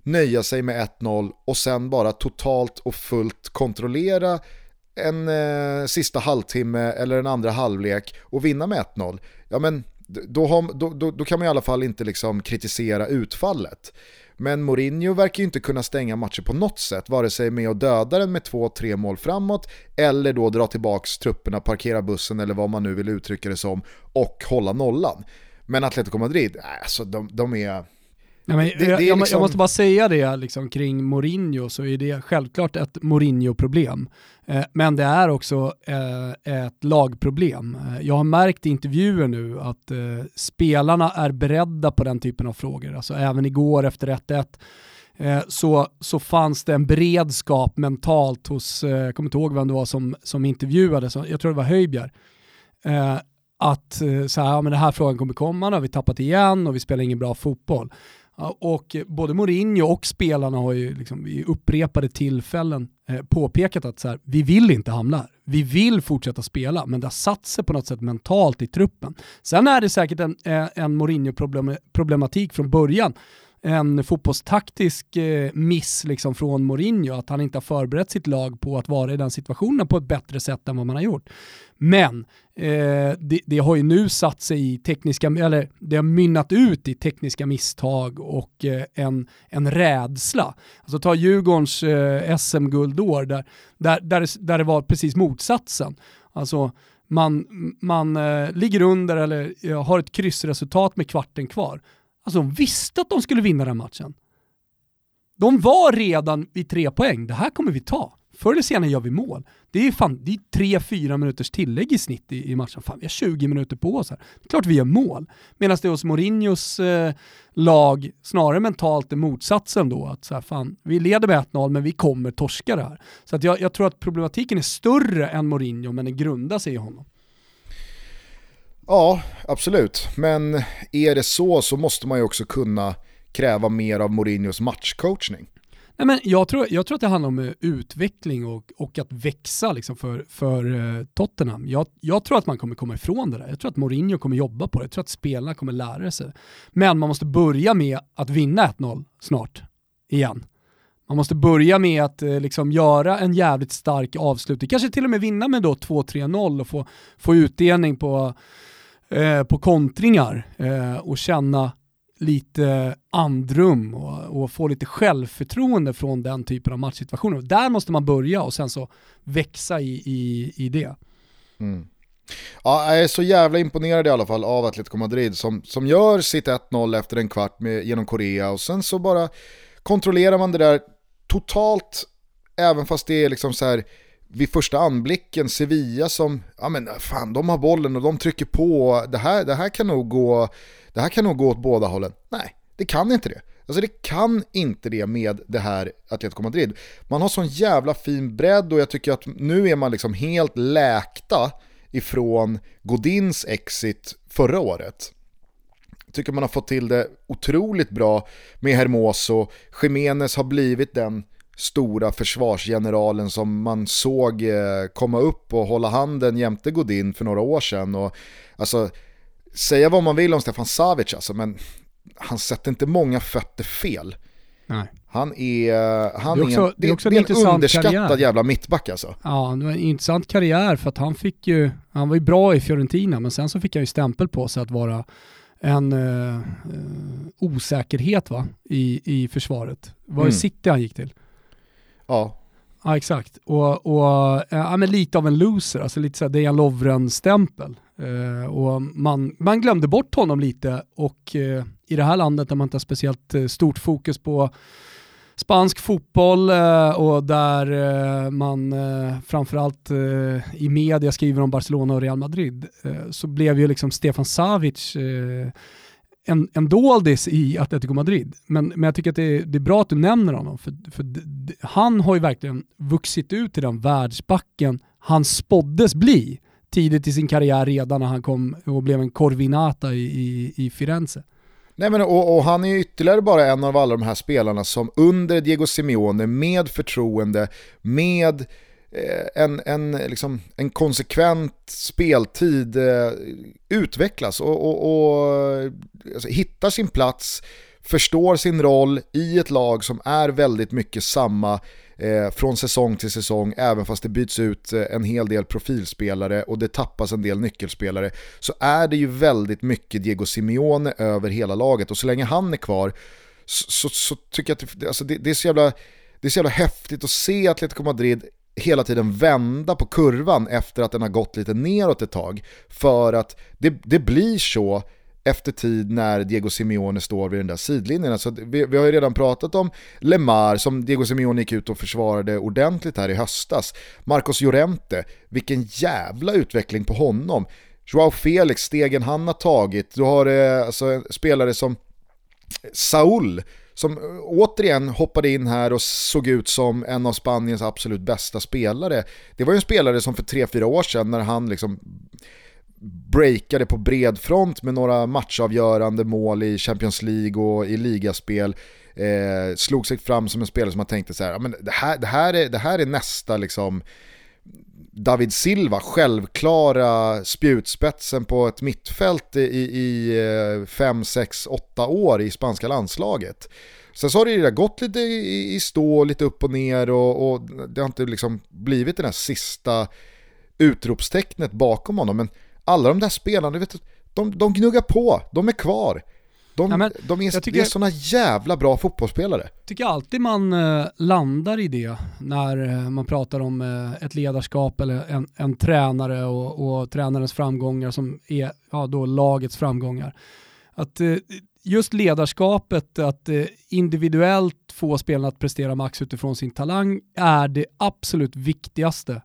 Speaker 1: nöja sig med 1-0 och sen bara totalt och fullt kontrollera en eh, sista halvtimme eller en andra halvlek och vinna med 1-0, ja men då, har, då, då, då, kan man i alla fall inte liksom kritisera utfallet. Men Mourinho verkar ju inte kunna stänga matcher på något sätt, vare sig med att döda den med två, tre mål framåt eller då dra tillbaka trupperna, parkera bussen eller vad man nu vill uttrycka det som och hålla nollan. Men Atletico Madrid, alltså de, de är
Speaker 2: Ja, men, det, det jag, liksom... jag, måste bara säga det liksom, kring Mourinho så är det självklart ett Mourinho-problem. Eh, men det är också eh, ett lagproblem. Eh, jag har märkt i intervjuer nu att eh, spelarna är beredda på den typen av frågor. Alltså även igår efter 1-1 eh, så, så fanns det en beredskap mentalt hos, eh, jag kommer inte ihåg vem det var som, som intervjuade, så, jag tror det var Höjbjer, att så här, ja, men den här frågan kommer komma, nu har vi tappat igen och vi spelar ingen bra fotboll. Och både Mourinho och spelarna har ju liksom vid upprepade tillfällen eh, påpekat att så här, vi vill inte hamna här. Vi vill fortsätta spela, men det har satt sig på något sätt mentalt i truppen. Sen är det säkert en, eh, en Mourinho-problematik från början en fotbollstaktisk eh, miss liksom från Mourinho, att han inte har förberett sitt lag på att vara i den situationen på ett bättre sätt än vad man har gjort. Men eh, det, det, har ju nu satt sig i tekniska, eller det har mynnat ut i tekniska misstag och eh, en, en rädsla. Alltså ta Djurgårdens eh, SM-guldår där, där, där, det, där det var precis motsatsen. Alltså man, man eh, ligger under eller har ett kryssresultat med kvarten kvar Alltså de visste att de skulle vinna den matchen. De var redan vid tre poäng, det här kommer vi ta. Förr eller senare gör vi mål. Det är fan, det är tre, fyra minuters tillägg i snitt i, i matchen. Fan, vi har 20 minuter på oss här. Det är klart vi gör mål. Medan det hos Mourinhos eh, lag snarare mentalt är motsatsen då. Att så här, fan, vi leder med 1-0 men vi kommer torska det här. Så att jag, jag tror att problematiken är större än Mourinho men den grundar sig i honom.
Speaker 1: Ja, absolut. Men är det så så måste man ju också kunna kräva mer av Mourinhos matchcoachning.
Speaker 2: Nej, men jag, tror, jag tror att det handlar om eh, utveckling och, och att växa liksom för, för eh, Tottenham. Jag, jag, tror att man kommer komma ifrån det där. Jag tror att Mourinho kommer jobba på det. Jag tror att spelarna kommer lära sig. Men man måste börja med att vinna 1-0 snart, igen. Man måste börja med att eh, liksom göra en jävligt stark avslutning, kanske till och med vinna med 2-3-0 och få, få utdelning på Eh, på kontringar eh, och känna lite andrum och, och, få lite självförtroende från den typen av matchsituationer. Där måste man börja och sen så växa i, i, i det.
Speaker 1: Mm. Ja, jag är så jävla imponerad i alla fall av Atletico Madrid som, som gör sitt 1-0 efter en kvart med, genom Korea och sen så bara kontrollerar man det där totalt, även fast det är liksom så här vid första anblicken Sevilla som, ja men fan de har bollen och de trycker på, det här, det här, kan, nog gå, det här kan nog gå åt båda hållen. Nej, det kan inte det. Alltså det kan inte det med det här Atletico Madrid. Man har sån jävla fin bredd och jag tycker att nu är man liksom helt läkta ifrån Godins exit förra året. Jag tycker man har fått till det otroligt bra med Hermoso. Jiménez har blivit den stora försvarsgeneralen som man såg eh, komma upp och hålla handen jämte Godin för några år sedan. Och, alltså, säga vad man vill om Stefan Savic alltså, men han sätter inte många fötter fel.
Speaker 2: Nej.
Speaker 1: Han är, han
Speaker 2: det är också,
Speaker 1: är en,
Speaker 2: det är också
Speaker 1: det
Speaker 2: en
Speaker 1: är en underskattad
Speaker 2: karriär.
Speaker 1: jävla mittback alltså.
Speaker 2: Ja, det var en intressant karriär för att han fick ju, han var ju bra i Fiorentina men sen så fick han ju stämpel på sig att vara en uh, osäkerhet va? I, i försvaret. Det var ju
Speaker 1: Mm.
Speaker 2: City han gick till.
Speaker 1: Ja,
Speaker 2: Ja exakt, och, och eh, ja, men lite av en loser, alltså lite såhär Dejan Lovren-stämpel. Eh, och man, man glömde bort honom lite och eh, i det här landet där man inte har speciellt eh, stort fokus på spansk fotboll eh, och där eh, man eh, framförallt eh, i media skriver om Barcelona och Real Madrid eh, så blev ju liksom Stefan Savic eh, en, en doldis i Atletico Madrid. Men, men jag tycker att det är, det är bra att du nämner honom, för, för d- d- han har ju verkligen vuxit ut till den världsbacken han spåddes bli tidigt i sin karriär redan när han kom och blev en Corvinata i, i, i Firenze.
Speaker 1: Nej, men, och, och han är ju ytterligare bara en av alla de här spelarna som under Diego Simeone med förtroende, med Eh, en, en, liksom, en konsekvent speltid eh, utvecklas och, och, och alltså, hittar sin plats, förstår sin roll i ett lag som är väldigt mycket samma eh, från säsong till säsong, även fast det byts ut eh, en hel del profilspelare och det tappas en del nyckelspelare, så är det ju väldigt mycket Diego Simeone över hela laget. Och så länge han är kvar så, så, så tycker jag att det, alltså det, det, är så jävla, det är så jävla häftigt att se Atletico Madrid hela tiden vända på kurvan efter att den har gått lite neråt ett tag. För att det, det blir så efter tid när Diego Simeone står vid den där sidlinjen. Alltså, vi, vi har ju redan pratat om Lemar som Diego Simeone gick ut och försvarade ordentligt här i höstas. Marcos Llorente, vilken jävla utveckling på honom. Joao Felix, stegen han har tagit. Du har eh, alltså, en spelare som Saul som eh, återigen hoppade in här och såg ut som en av Spaniens absolut bästa spelare. Det var ju en spelare som för 3-4 år sedan när han liksom breakade på bred front med några matchavgörande mål i Champions League och i ligaspel eh, slog sig fram som en spelare som man tänkte så här, men det här, det här, är, det här är nästa liksom David Silva, självklara spjutspetsen på ett mittfält i, i 5, 6, 8 år i spanska landslaget. Sen så har det ju gått lite i stå, lite upp och ner och, och det har inte liksom blivit det där sista utropstecknet bakom honom. Men alla de där spelarna, vet du, de, de gnuggar på, de är kvar. De,
Speaker 2: Ja, men
Speaker 1: de är,
Speaker 2: jag tycker-
Speaker 1: är sådana jävla bra fotbollsspelare.
Speaker 2: tycker alltid man eh, landar i det när eh, man pratar om eh, ett ledarskap eller en, en tränare och, och tränarens framgångar som är ja, då lagets framgångar. Att eh, just ledarskapet, att individuellt få spelarna att prestera max utifrån sin talang är det absolut viktigaste,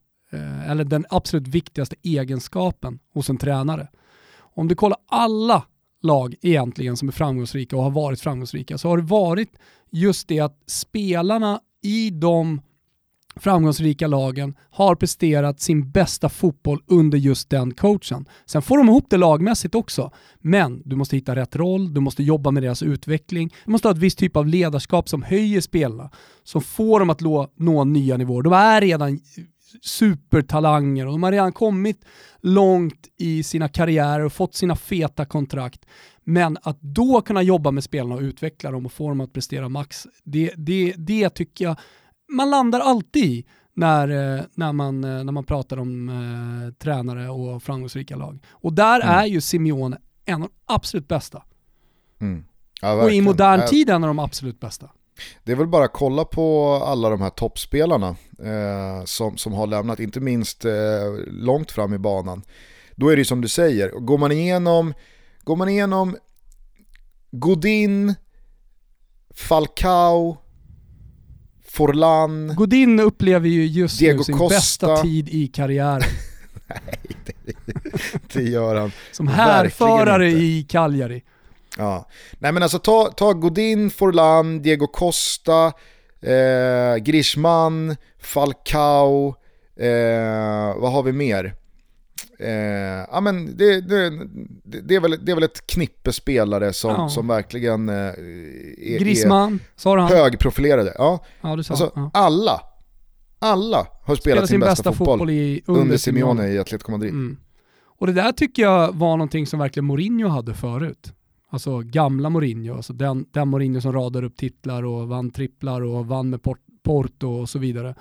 Speaker 2: eller den absolut viktigaste egenskapen hos en tränare. Om du kollar alla lag egentligen som är framgångsrika och har varit framgångsrika så har det varit just det att spelarna i de framgångsrika lagen har presterat sin bästa fotboll under just den coachen. Sen får de ihop det lagmässigt också, men du måste hitta rätt roll, du måste jobba med deras utveckling, du måste ha ett visst typ av ledarskap som höjer spelarna, som får dem att nå, nya nivåer. De är redan supertalanger och de har redan kommit långt i sina karriärer och fått sina feta kontrakt. Men att då kunna jobba med spelarna och utveckla dem och få dem att prestera max, det, det, det tycker jag man landar alltid i när, eh, när, man, eh, när man pratar om eh, tränare och framgångsrika lag. Och där
Speaker 1: Mm.
Speaker 2: är ju Simeone en av de absolut bästa.
Speaker 1: Mm. Ja,
Speaker 2: Och i modern
Speaker 1: Äh,
Speaker 2: tid en av de absolut bästa.
Speaker 1: Det är väl bara att kolla på alla de här toppspelarna eh, som, som har lämnat, inte minst eh, långt fram i banan. Då är det som du säger, går man igenom, går man igenom Godin, Falcao, Forlan,
Speaker 2: Godin upplever ju just
Speaker 1: Diego
Speaker 2: nu sin
Speaker 1: Costa.
Speaker 2: bästa tid i karriären.
Speaker 1: det gör han.
Speaker 2: Som härförare i Cagliari.
Speaker 1: Ja. Nej men alltså ta, ta Godin, Forlan, Diego Costa, eh, Griezmann, Falcao, eh, vad har vi mer? Eh, ja, men det, det, det, är väl, det är väl ett knippe spelare som, ja. som verkligen eh, är,
Speaker 2: Grisman,
Speaker 1: är högprofilerade. Ja.
Speaker 2: Ja, du sa,
Speaker 1: alltså,
Speaker 2: ja.
Speaker 1: alla, alla har spelat Spelar sin, bästa, bästa fotboll, fotboll i, under, under Simeone i Atletico Madrid. Mm.
Speaker 2: Och det där tycker jag var någonting som verkligen Mourinho hade förut. Alltså gamla Mourinho, alltså den, den Mourinho som radar upp titlar och vann tripplar och vann med Porto och så vidare.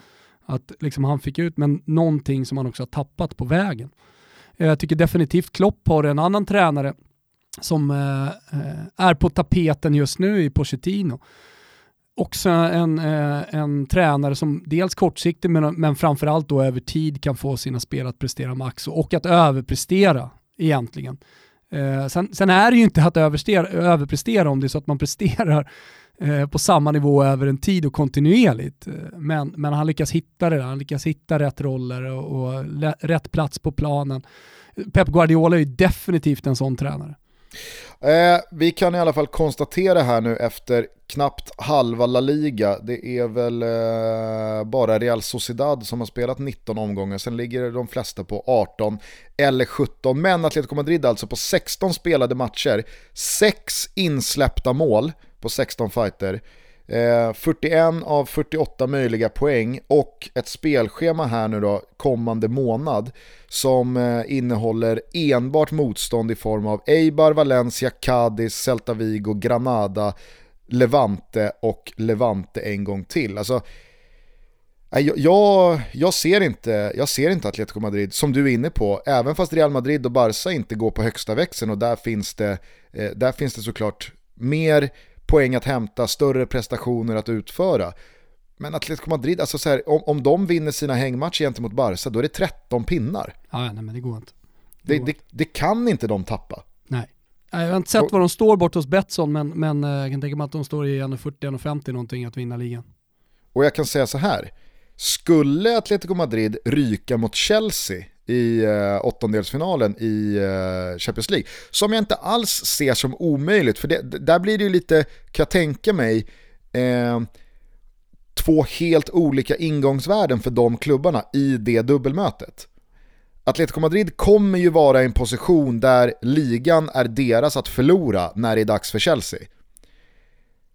Speaker 2: Att liksom han fick ut, men någonting som han också har tappat på vägen. Eh, jag tycker definitivt Klopp har en annan tränare som eh, eh, är på tapeten just nu i Pochettino. Också en, eh, en tränare som dels kortsiktigt men, men framförallt då över tid kan få sina spelare att prestera max och att överprestera egentligen. Eh, sen, sen, är det ju inte att överprestera om det är så att man presterar Eh, på samma nivå över en tid och kontinuerligt. Eh, men, men han lyckas hitta det där, han lyckas hitta rätt roller och, och rätt plats på planen. Pep Guardiola är ju definitivt en sån tränare.
Speaker 1: Eh, vi kan i alla fall konstatera här nu efter knappt halva La Liga, det är väl eh, bara Real Sociedad som har spelat 19 omgångar, sen ligger de flesta på 18 eller 17, men Atletico Madrid alltså på 16 spelade matcher, 6 insläppta mål, på 16 fighter. Eh, 41 av 48 möjliga poäng och ett spelschema här nu då kommande månad som eh, innehåller enbart motstånd i form av Eibar, Valencia, Cadiz, Celta Vigo, Granada, Levante och Levante en gång till. Alltså, eh, jag, jag, jag, ser inte, jag ser inte Atletico Madrid, som du är inne på, även fast Real Madrid och Barca inte går på högsta växeln och där finns det, eh, där finns det såklart mer poäng att hämta, större prestationer att utföra. Men Atletico Madrid, alltså så här, om, om de vinner sina hängmatcher gentemot Barca, då är det 13 pinnar.
Speaker 2: Ja, nej, men det går inte.
Speaker 1: Det, det, det, det kan inte de tappa.
Speaker 2: Nej. Jag har inte sett var de står bort hos Betsson, men, men eh, jag kan tänka mig att de står i 1,40-1,50 någonting att vinna ligan.
Speaker 1: Och jag kan säga så här, skulle Atletico Madrid ryka mot Chelsea i eh, åttondelsfinalen i eh, Champions League. Som jag inte alls ser som omöjligt, för det, där blir det ju lite, kan jag tänka mig, eh, två helt olika ingångsvärden för de klubbarna i det dubbelmötet. Atletico Madrid kommer ju vara i en position där ligan är deras att förlora när det är dags för Chelsea.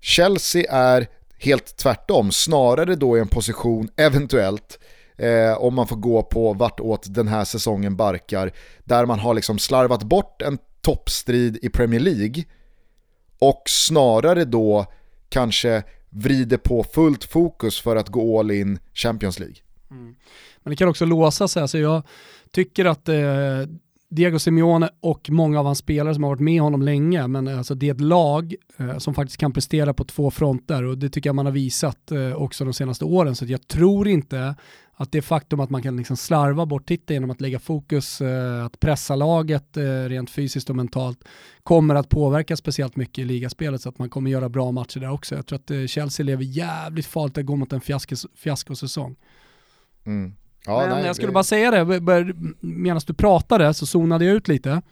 Speaker 1: Chelsea är helt tvärtom, snarare då i en position, eventuellt, eh, om man får gå på vartåt den här säsongen barkar, där man har liksom slarvat bort en toppstrid i Premier League och snarare då kanske vrider på fullt fokus för att gå all in Champions League. Mm.
Speaker 2: Men det kan också låsa sig, alltså jag tycker att eh, Diego Simeone och många av hans spelare som har varit med honom länge, men eh, alltså det är ett lag eh, som faktiskt kan prestera på två fronter och det tycker jag man har visat eh, också de senaste åren. Så jag tror inte att det faktum att man kan liksom slarva bort titeln genom att lägga fokus, eh, att pressa laget eh, rent fysiskt och mentalt, kommer att påverka speciellt mycket i ligaspelet så att man kommer göra bra matcher där också. Jag tror att eh, Chelsea lever jävligt farligt att gå mot en fiaskos fiaskosäsong. Mm. Ja, Men nej, jag skulle det... bara säga det, medan du pratade så zonade jag ut lite.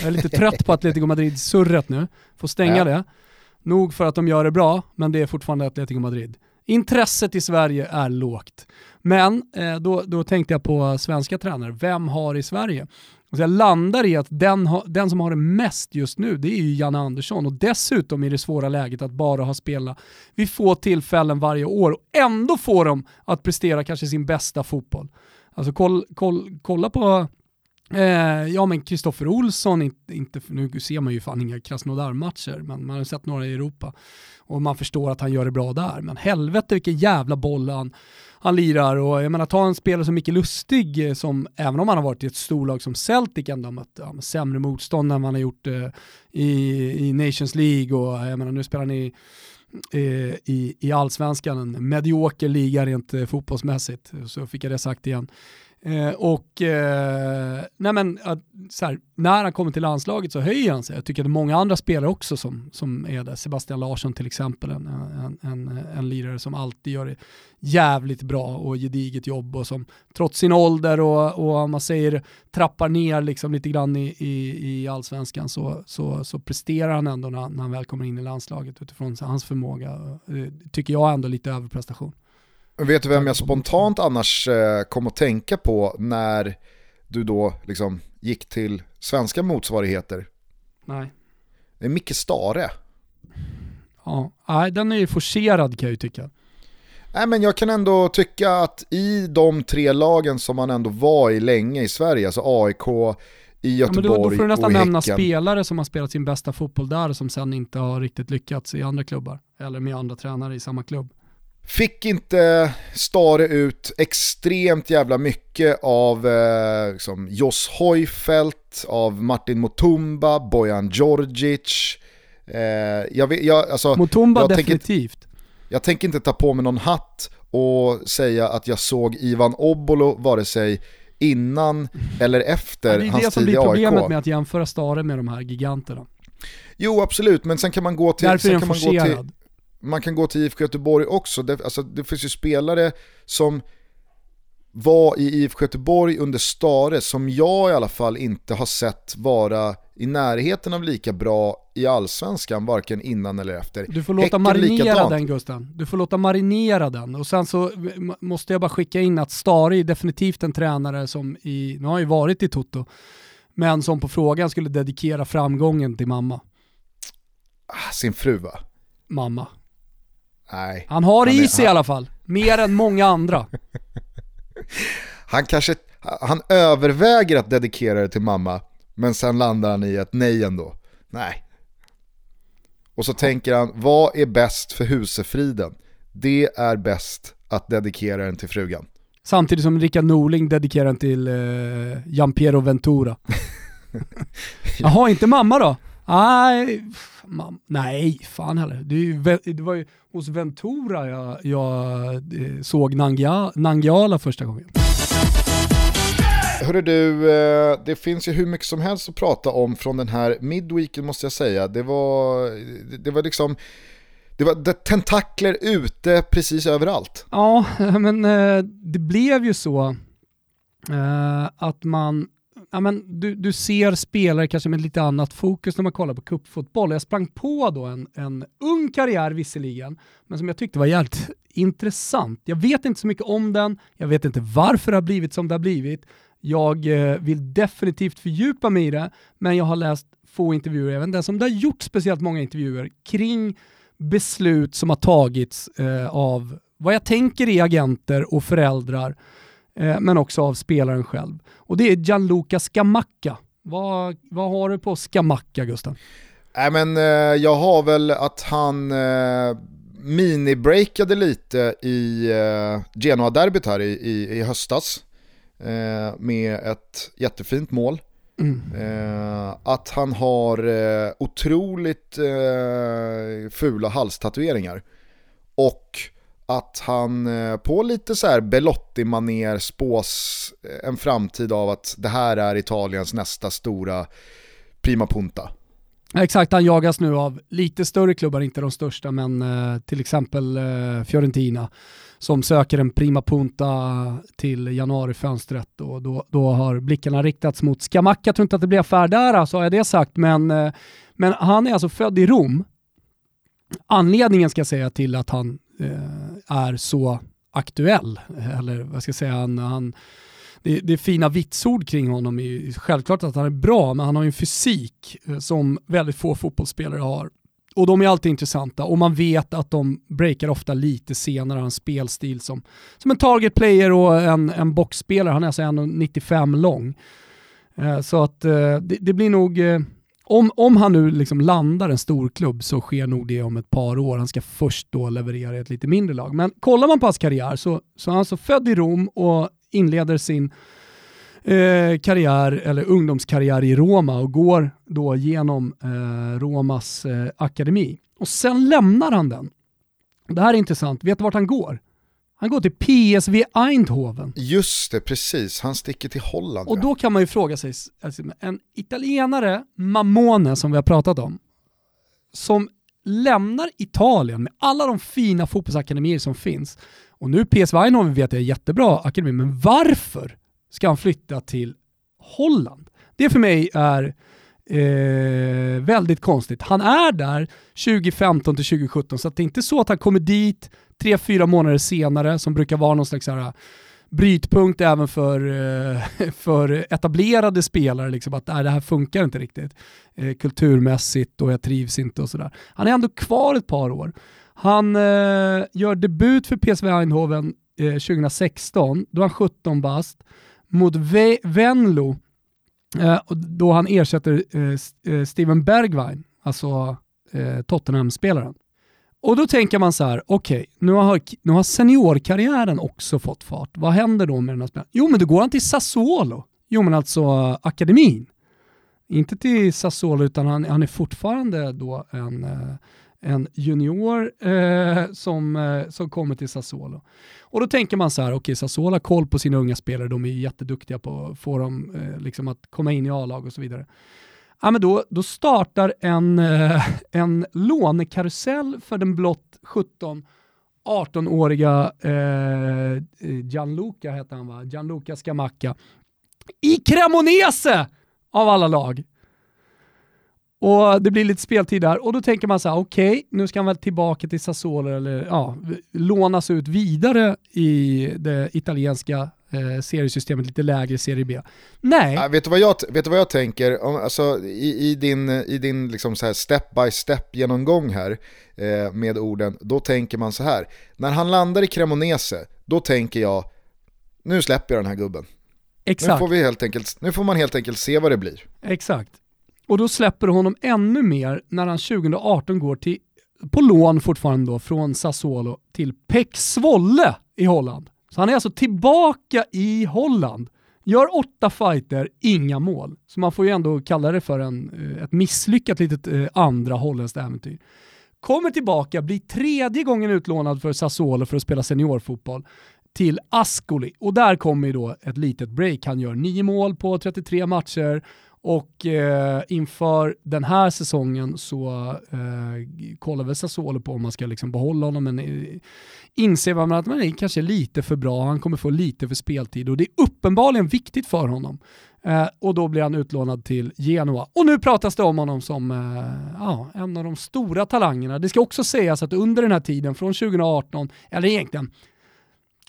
Speaker 2: Jag är lite trött på Atletico Madrid-surret nu, får stänga ja. det. Nog för att de gör det bra, men det är fortfarande Atletico Madrid. Intresset i Sverige är lågt. Men eh, då, då tänkte jag på svenska tränare. Vem har i Sverige? Så jag landar i att den, ha, den som har det mest just nu, det är ju Janne Andersson. Och dessutom i det svåra läget att bara ha spelat vid få tillfällen varje år och ändå få dem att prestera kanske sin bästa fotboll. Alltså koll, koll, kolla på Eh, ja men Kristoffer Olsson, inte, inte, nu ser man ju fan inga Krasnodar-matcher, men man har sett några i Europa. Och man förstår att han gör det bra där. Men helvete vilken jävla boll han, han lirar. Och jag menar ta en spelare som Micke Lustig, eh, som även om han har varit i ett storlag som Celtic ändå har mött ja, sämre motstånd än man har gjort eh, i, i Nations League. Och jag menar nu spelar han i eh, i, i allsvenskan, en medioker liga rent eh, fotbollsmässigt. Så fick jag det sagt igen. Eh, och eh, nej men, så här, när han kommer till landslaget så höjer han sig. Jag tycker att det är många andra spelare också som, som är där. Sebastian Larsson till exempel, en, en, en, en lirare som alltid gör det jävligt bra och gediget jobb och som trots sin ålder och, och man säger trappar ner liksom lite grann i, i, i allsvenskan så, så, så presterar han ändå när, när han väl kommer in i landslaget utifrån hans förmåga. Eh, tycker jag ändå lite överprestation.
Speaker 1: Vet du vem jag spontant annars eh, kom att tänka på när du då liksom gick till svenska motsvarigheter.
Speaker 2: Nej.
Speaker 1: Det är Micke Stare.
Speaker 2: Ja, nej, den är ju forcerad kan jag ju tycka.
Speaker 1: Nej, men jag kan ändå tycka att i de tre lagen som man ändå var i länge i Sverige, alltså AIK, i Göteborg ja, då, då får
Speaker 2: du nästan nämna spelare som har spelat sin bästa fotboll där som sen inte har riktigt lyckats i andra klubbar. Eller med andra tränare i samma klubb.
Speaker 1: Fick inte Stare ut extremt jävla mycket av eh, liksom Jos Hojfeldt, av Martin Mutumba, Bojan Djordjic. Eh, jag, jag, alltså,
Speaker 2: Mutumba jag definitivt.
Speaker 1: Tänker, jag tänker inte ta på mig någon hatt och säga att jag såg Ivan Obolo vare sig innan eller efter hans
Speaker 2: tid i AIK. Det är det
Speaker 1: som
Speaker 2: blir problemet med att jämföra Stare med de här giganterna.
Speaker 1: Jo absolut, men sen kan man gå till...
Speaker 2: Därför
Speaker 1: är
Speaker 2: den forcerad
Speaker 1: man kan gå till IFK Göteborg också. Det, alltså, det finns ju spelare som var i IFK Göteborg under Stare som jag i alla fall inte har sett vara i närheten av lika bra i allsvenskan varken innan eller efter.
Speaker 2: Du får låta Häcken marinera likadant. den Gusten. Du får låta marinera den. Och sen så måste jag bara skicka in att Stare är definitivt en tränare som i, nu har ju varit i Toto, men som på frågan skulle dedikera framgången till mamma.
Speaker 1: Ah, sin fru va?
Speaker 2: Mamma.
Speaker 1: Nej.
Speaker 2: Han har han i sig han... i alla fall, mer än många andra.
Speaker 1: han kanske, han överväger att dedikera det till mamma, men sen landar han i ett nej ändå. Nej. Och så tänker han, vad är bäst för husefriden? Det är bäst att dedikera den till frugan.
Speaker 2: Samtidigt som Rickard Norling dedikerar den till eh, Giampiero Ventura. Jaha, inte mamma då? Nej, mam nej fan heller. Det, det, var ju hos Ventura jag, jag eh, såg Nangia, Nangiala första gången.
Speaker 1: Hörru du, eh, det finns ju hur mycket som helst att prata om från den här midweeken måste jag säga. Det var, det var liksom, det var tentakler ute precis överallt.
Speaker 2: Ja, men eh, det blev ju så att man ja, men du, du ser spelare kanske med lite annat fokus när man kollar på kuppfotboll. Jag sprang på då en, en ung karriär visserligen, men som jag tyckte var jävligt intressant. Jag vet inte så mycket om den, jag vet inte varför det har blivit som det har blivit. Jag eh, vill definitivt fördjupa mig i det, men jag har läst få intervjuer, även den som det har gjort speciellt många intervjuer kring beslut som har tagits eh, av vad jag tänker är agenter och föräldrar Eh, men också av spelaren själv. Och det är Gianluca Scamacca. Vad, vad har du på Scamacca, Gustav?
Speaker 1: Nej, men, eh, jag har väl att han eh, mini-breakade lite i eh, Genoa-derbyt här i, i, i höstas eh, med ett jättefint mål. Mm. Eh, att han har eh, otroligt eh, fula halstatueringar. Och att han eh, på lite så här Belotti-manér spås eh, en framtid av att det här är Italiens nästa stora prima punta.
Speaker 2: Exakt, han jagas nu av lite större klubbar, inte de största, men eh, till exempel eh, Fiorentina som söker en prima punta till januarifönstret och då, då har blickarna riktats mot Skamakka, Jag tror inte att det blir affär där, så har jag det sagt, men, eh, men han är alltså född i Rom. Anledningen ska jag säga till att han eh, är så aktuell. Eller vad ska jag säga, han, han det, det är fina vitsord kring honom. Är självklart att han är bra, men han har ju en fysik eh, som väldigt få fotbollsspelare har. Och de är alltid intressanta och man vet att de breakar ofta lite senare, har en spelstil som, som en target player och en, en boxspelare. Han är alltså 1,95 lång. Eh, så att eh, det, det blir nog om, om han nu liksom landar en stor klubb så sker nog det om ett par år. Han ska först då leverera i ett lite mindre lag. Men kollar man på hans karriär så, så är han alltså född i Rom och inleder sin eh, karriär, eller ungdomskarriär i Roma och går då genom eh, Romas eh, akademi. Och sen lämnar han den. Det här är intressant. Vet du vart han går? Han går till PSV Eindhoven.
Speaker 1: Just det, precis. Han sticker till Holland.
Speaker 2: Och då kan man ju fråga sig, alltså, en italienare, Mamone som vi har pratat om, som lämnar Italien med alla de fina fotbollsakademier som finns. Och nu PSV Eindhoven vet jag är jättebra akademi, men varför ska han flytta till Holland? Det för mig är eh, väldigt konstigt. Han är där 2015 till 2017, så det är inte så att han kommer dit tre, fyra månader senare, som brukar vara någon slags här, äh, brytpunkt även för, eh, för etablerade spelare, liksom att nej, det här funkar inte riktigt eh, kulturmässigt och jag trivs inte och sådär. Han är ändå kvar ett par år. Han eh, gör debut för PSV Eindhoven eh, 2016, då är han 17 bast, mot Ve Venlo, eh, då han ersätter eh, Steven Bergwijn, alltså Tottenham-spelaren. Och då tänker man så här, okej, okay, nu, har, nu har seniorkarriären också fått fart. Vad händer då med den här spelaren? Jo, men då går han till Sassuolo. Jo, men alltså eh, akademin. Inte till Sassuolo, utan han, han är fortfarande då en, eh, en junior eh, som, eh, som kommer till Sassuolo. Och då tänker man så här, okej okay, Sassuolo har koll på sina unga spelare, de är jätteduktiga på att få dem eh, liksom att komma in i A-lag och så vidare. Ja, men då, då startar en, eh, en lånekarusell för den blott 17 18-åriga eh, eh, Gianluca heter han va? Gianluca Scamacca. I Cremonese av alla lag. Och det blir lite speltid där och då tänker man så här, okej, okay, nu ska han väl tillbaka till Sassuolo eller ja, lånas ut vidare i det italienska eh, seriesystemet, lite lägre Serie B. Nej.
Speaker 1: Ja, vet, du vad jag, vet du vad jag tänker? Om, alltså, i, i din, i din liksom så här step by step genomgång här eh, med orden, då tänker man så här. När han landar i Cremonese, då tänker jag, nu släpper jag den här gubben.
Speaker 2: Exakt.
Speaker 1: Nu får, vi helt enkelt, nu får man helt enkelt se vad det blir.
Speaker 2: Exakt. Och då släpper honom ännu mer när han 2018 går till, på lån fortfarande då, från Sassuolo till Pek Svolle i Holland. Så han är alltså tillbaka i Holland. Gör åtta fighter, inga mål. Så man får ju ändå kalla det för en, eh, ett misslyckat litet eh, andra holländskt äventyr. Kommer tillbaka, blir tredje gången utlånad för Sassuolo för att spela seniorfotboll till Ascoli. Och där kommer ju då ett litet break. Han gör nio mål på 33 matcher och eh, inför den här säsongen så eh, kollar väl Sassuolo på om man ska liksom behålla honom, men eh, inser man att man är kanske lite för bra, han kommer få lite för speltid och det är uppenbarligen viktigt för honom. Eh, och då blir han utlånad till Genoa. Och nu pratas det om honom som eh, ja, en av de stora talangerna. Det ska också sägas att under den här tiden, från 2018, eller egentligen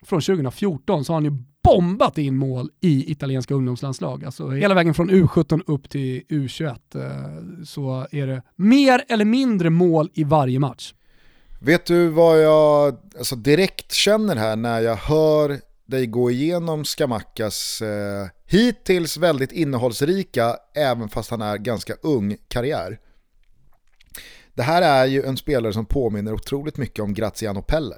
Speaker 2: från 2014, så har han ju bombat in mål i italienska ungdomslandslag. Alltså hela vägen från U17 upp till U21 eh, så är det mer eller mindre mål i varje match.
Speaker 1: Vet du vad jag alltså direkt känner här när jag hör dig gå igenom Skamackas eh, hittills väldigt innehållsrika, även fast han är ganska ung, karriär. Det här är ju en spelare som påminner otroligt mycket om Graziano Pelle.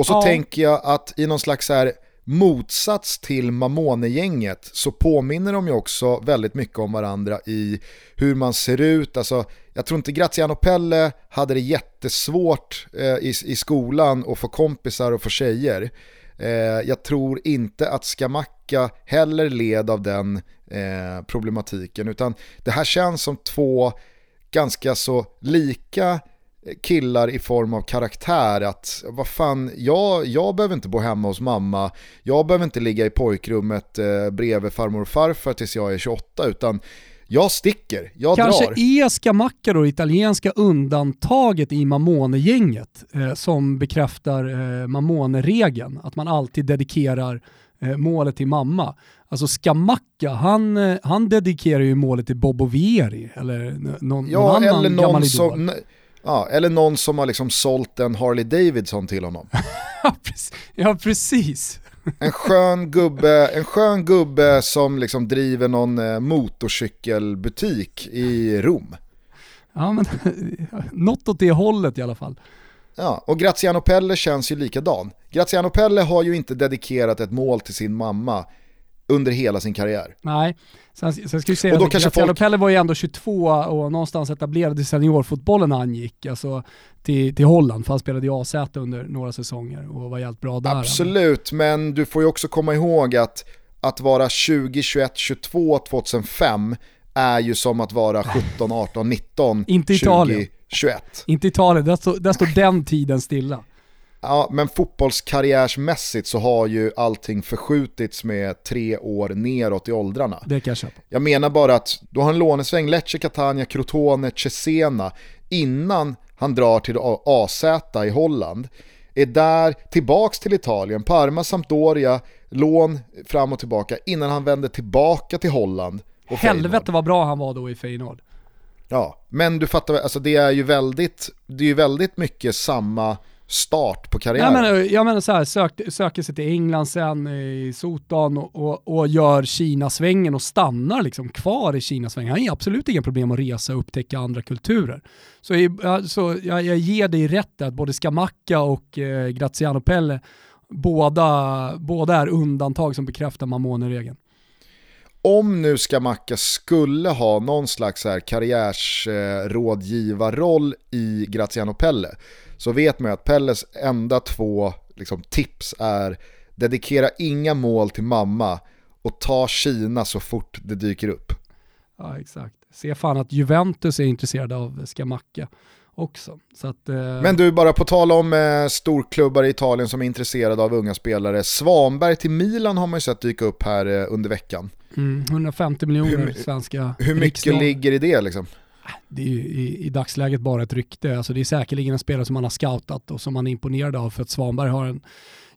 Speaker 1: Och så ja. tänker jag att i någon slags här motsats till Mamone-gänget så påminner de ju också väldigt mycket om varandra i hur man ser ut. Alltså, jag tror inte Graziano Pelle hade det jättesvårt eh, i, i skolan att få kompisar och få tjejer. Eh, jag tror inte att Skamacka heller led av den eh, problematiken utan det här känns som två ganska så lika killar i form av karaktär att vad fan, jag, jag behöver inte bo hemma hos mamma, jag behöver inte ligga i pojkrummet eh, bredvid farmor och farfar tills jag är 28 utan jag sticker, jag
Speaker 2: Kanske
Speaker 1: drar.
Speaker 2: är Scamacca italienska undantaget i Mamone-gänget eh, som bekräftar eh, Mamone-regeln, att man alltid dedikerar eh, målet till mamma. Alltså Scamacca, han, eh, han dedikerar ju målet till Bobo Vieri eller någon,
Speaker 1: ja,
Speaker 2: någon annan
Speaker 1: eller någon
Speaker 2: gammal
Speaker 1: som, idol. Ja, eller någon som har liksom sålt en Harley Davidson till honom.
Speaker 2: ja, precis.
Speaker 1: En skön gubbe, en skön gubbe som liksom driver någon eh, motorcykelbutik i Rom.
Speaker 2: Ja, men något åt det hållet i alla fall.
Speaker 1: Ja, och Graziano Pelle känns ju likadan. Graziano Pelle har ju inte dedikerat ett mål till sin mamma under hela sin karriär.
Speaker 2: Nej, sen, sen ska vi säga att folk... Pelle var ju ändå 22 och någonstans etablerad i seniorfotbollen när han gick, alltså till, till Holland, för han spelade i AZ under några säsonger och var jävligt bra där.
Speaker 1: Absolut, men du får ju också komma ihåg att att vara 20, 21, 22, 2005 är ju som att vara 17, 18, 19,
Speaker 2: Inte
Speaker 1: 20,
Speaker 2: Italien.
Speaker 1: 21.
Speaker 2: Inte Italien, där står, där står den tiden stilla.
Speaker 1: Ja, men fotbollskarriärsmässigt så har ju allting förskjutits med tre år neråt i åldrarna.
Speaker 2: Det kan jag köpa.
Speaker 1: Jag menar bara att du har en lånesväng, Lecce, Catania, Crotone, Cesena, innan han drar till AZ i Holland. är där, tillbaks till Italien, Parma, Sampdoria, lån fram och tillbaka innan han vände tillbaka till Holland.
Speaker 2: Helvete vad bra han var då i Feyenoord.
Speaker 1: Ja, men du fattar, alltså det är ju väldigt, det är ju väldigt mycket samma start på karriären.
Speaker 2: Jag menar, jag menar så här, sök, söker sig till England sen i Sotan och, och, och gör Kina-svängen och stannar liksom kvar i Kina-svängen. Han har absolut inga problem att resa och upptäcka andra kulturer. Så, så jag, jag ger dig rätt att både Skamacka och eh, Graziano Pelle, båda, båda är undantag som bekräftar Mamone-regeln
Speaker 1: om nu Skamacka skulle ha någon slags karriärsrådgivarroll i Graziano Pelle så vet man ju att Pelles enda två liksom, tips är dedikera inga mål till mamma och ta Kina så fort det dyker upp.
Speaker 2: Ja exakt. Se fan att Juventus är intresserade av Skamacka också. Att, eh...
Speaker 1: Men du, bara på tal om eh, storklubbar i Italien som är intresserade av unga spelare. Svanberg till Milan har man ju sett dyka upp här eh, under veckan.
Speaker 2: Mm, 150 miljoner hur, svenska
Speaker 1: Hur mycket riksdagen. ligger i det liksom?
Speaker 2: Det är ju i, i, dagsläget bara ett rykte. Alltså det är säkerligen en spelare som man har scoutat och som man är imponerad av för att Svanberg har en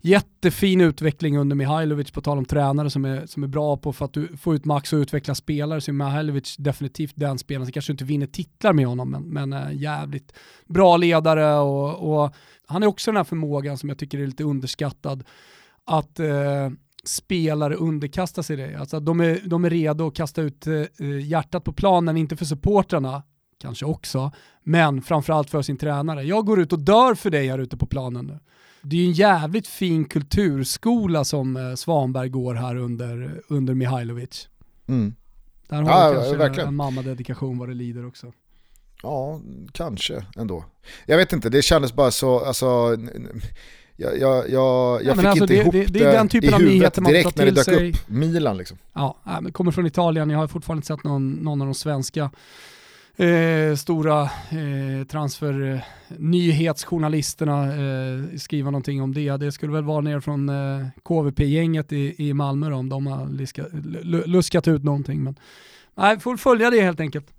Speaker 2: jättefin utveckling under Mihailovic på tal om tränare som är, som är bra på för att du får ut max och utveckla spelare så är Mihailovic definitivt den spelaren som kanske inte vinner titlar med honom men, men är jävligt bra ledare och, och han är också den här förmågan som jag tycker är lite underskattad att eh, spelare underkastar sig det. Alltså de, är, de är redo att kasta ut eh, hjärtat på planen, inte för supportrarna, kanske också, men framförallt för sin tränare. Jag går ut och dör för dig här ute på planen nu. Det är ju en jävligt fin kulturskola som eh, Svanberg går här under, under Mihailovic. Mm. Där har ja, kanske verkligen. en mammadedikation vad det lider också.
Speaker 1: Ja, kanske ändå. Jag vet inte, det kändes bara så, alltså, jag, jag, jag, jag fick alltså inte det, ihop det, det, är den typen i huvudet direkt när det dök sig. upp. Milan liksom.
Speaker 2: Ja, men kommer från Italien, jag har fortfarande inte sett någon, någon av de svenska eh, stora eh, transfer eh, eh, skriva någonting om det. Det skulle väl vara ner från eh, KVP-gänget i, i Malmö då, om de har liska, luskat ut någonting. Men, nej, får följa det helt enkelt.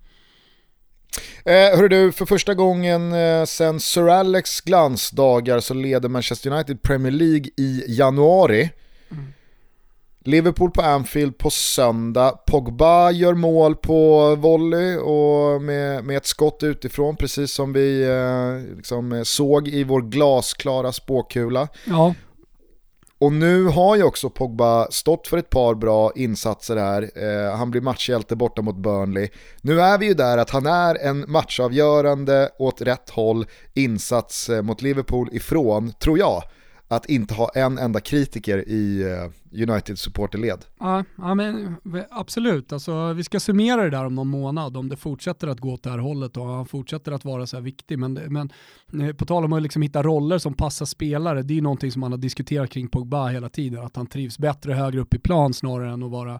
Speaker 1: Eh, hörru du, för första gången eh, sen Sir Alex glansdagar så leder Manchester United Premier League i januari. Mm. Liverpool på Anfield på söndag. Pogba gör mål på volley och med, med ett skott utifrån precis som vi eh, liksom såg i vår glasklara spåkula.
Speaker 2: Ja.
Speaker 1: Och nu har ju också Pogba stått för ett par bra insatser här. Eh, han blir matchhjälte borta mot Burnley. Nu är vi ju där att han är en matchavgörande åt rätt håll insats eh, mot Liverpool ifrån, tror jag att inte ha en enda kritiker i eh, United supporterled.
Speaker 2: Ja, ja men absolut. Alltså, vi ska summera det där om någon månad, om det fortsätter att gå åt det här hållet och han fortsätter att vara så här viktig. Men, men eh, på tal om att liksom hitta roller som passar spelare, det är ju någonting som man har diskuterat kring Pogba hela tiden, att han trivs bättre högre upp i plan snarare än att vara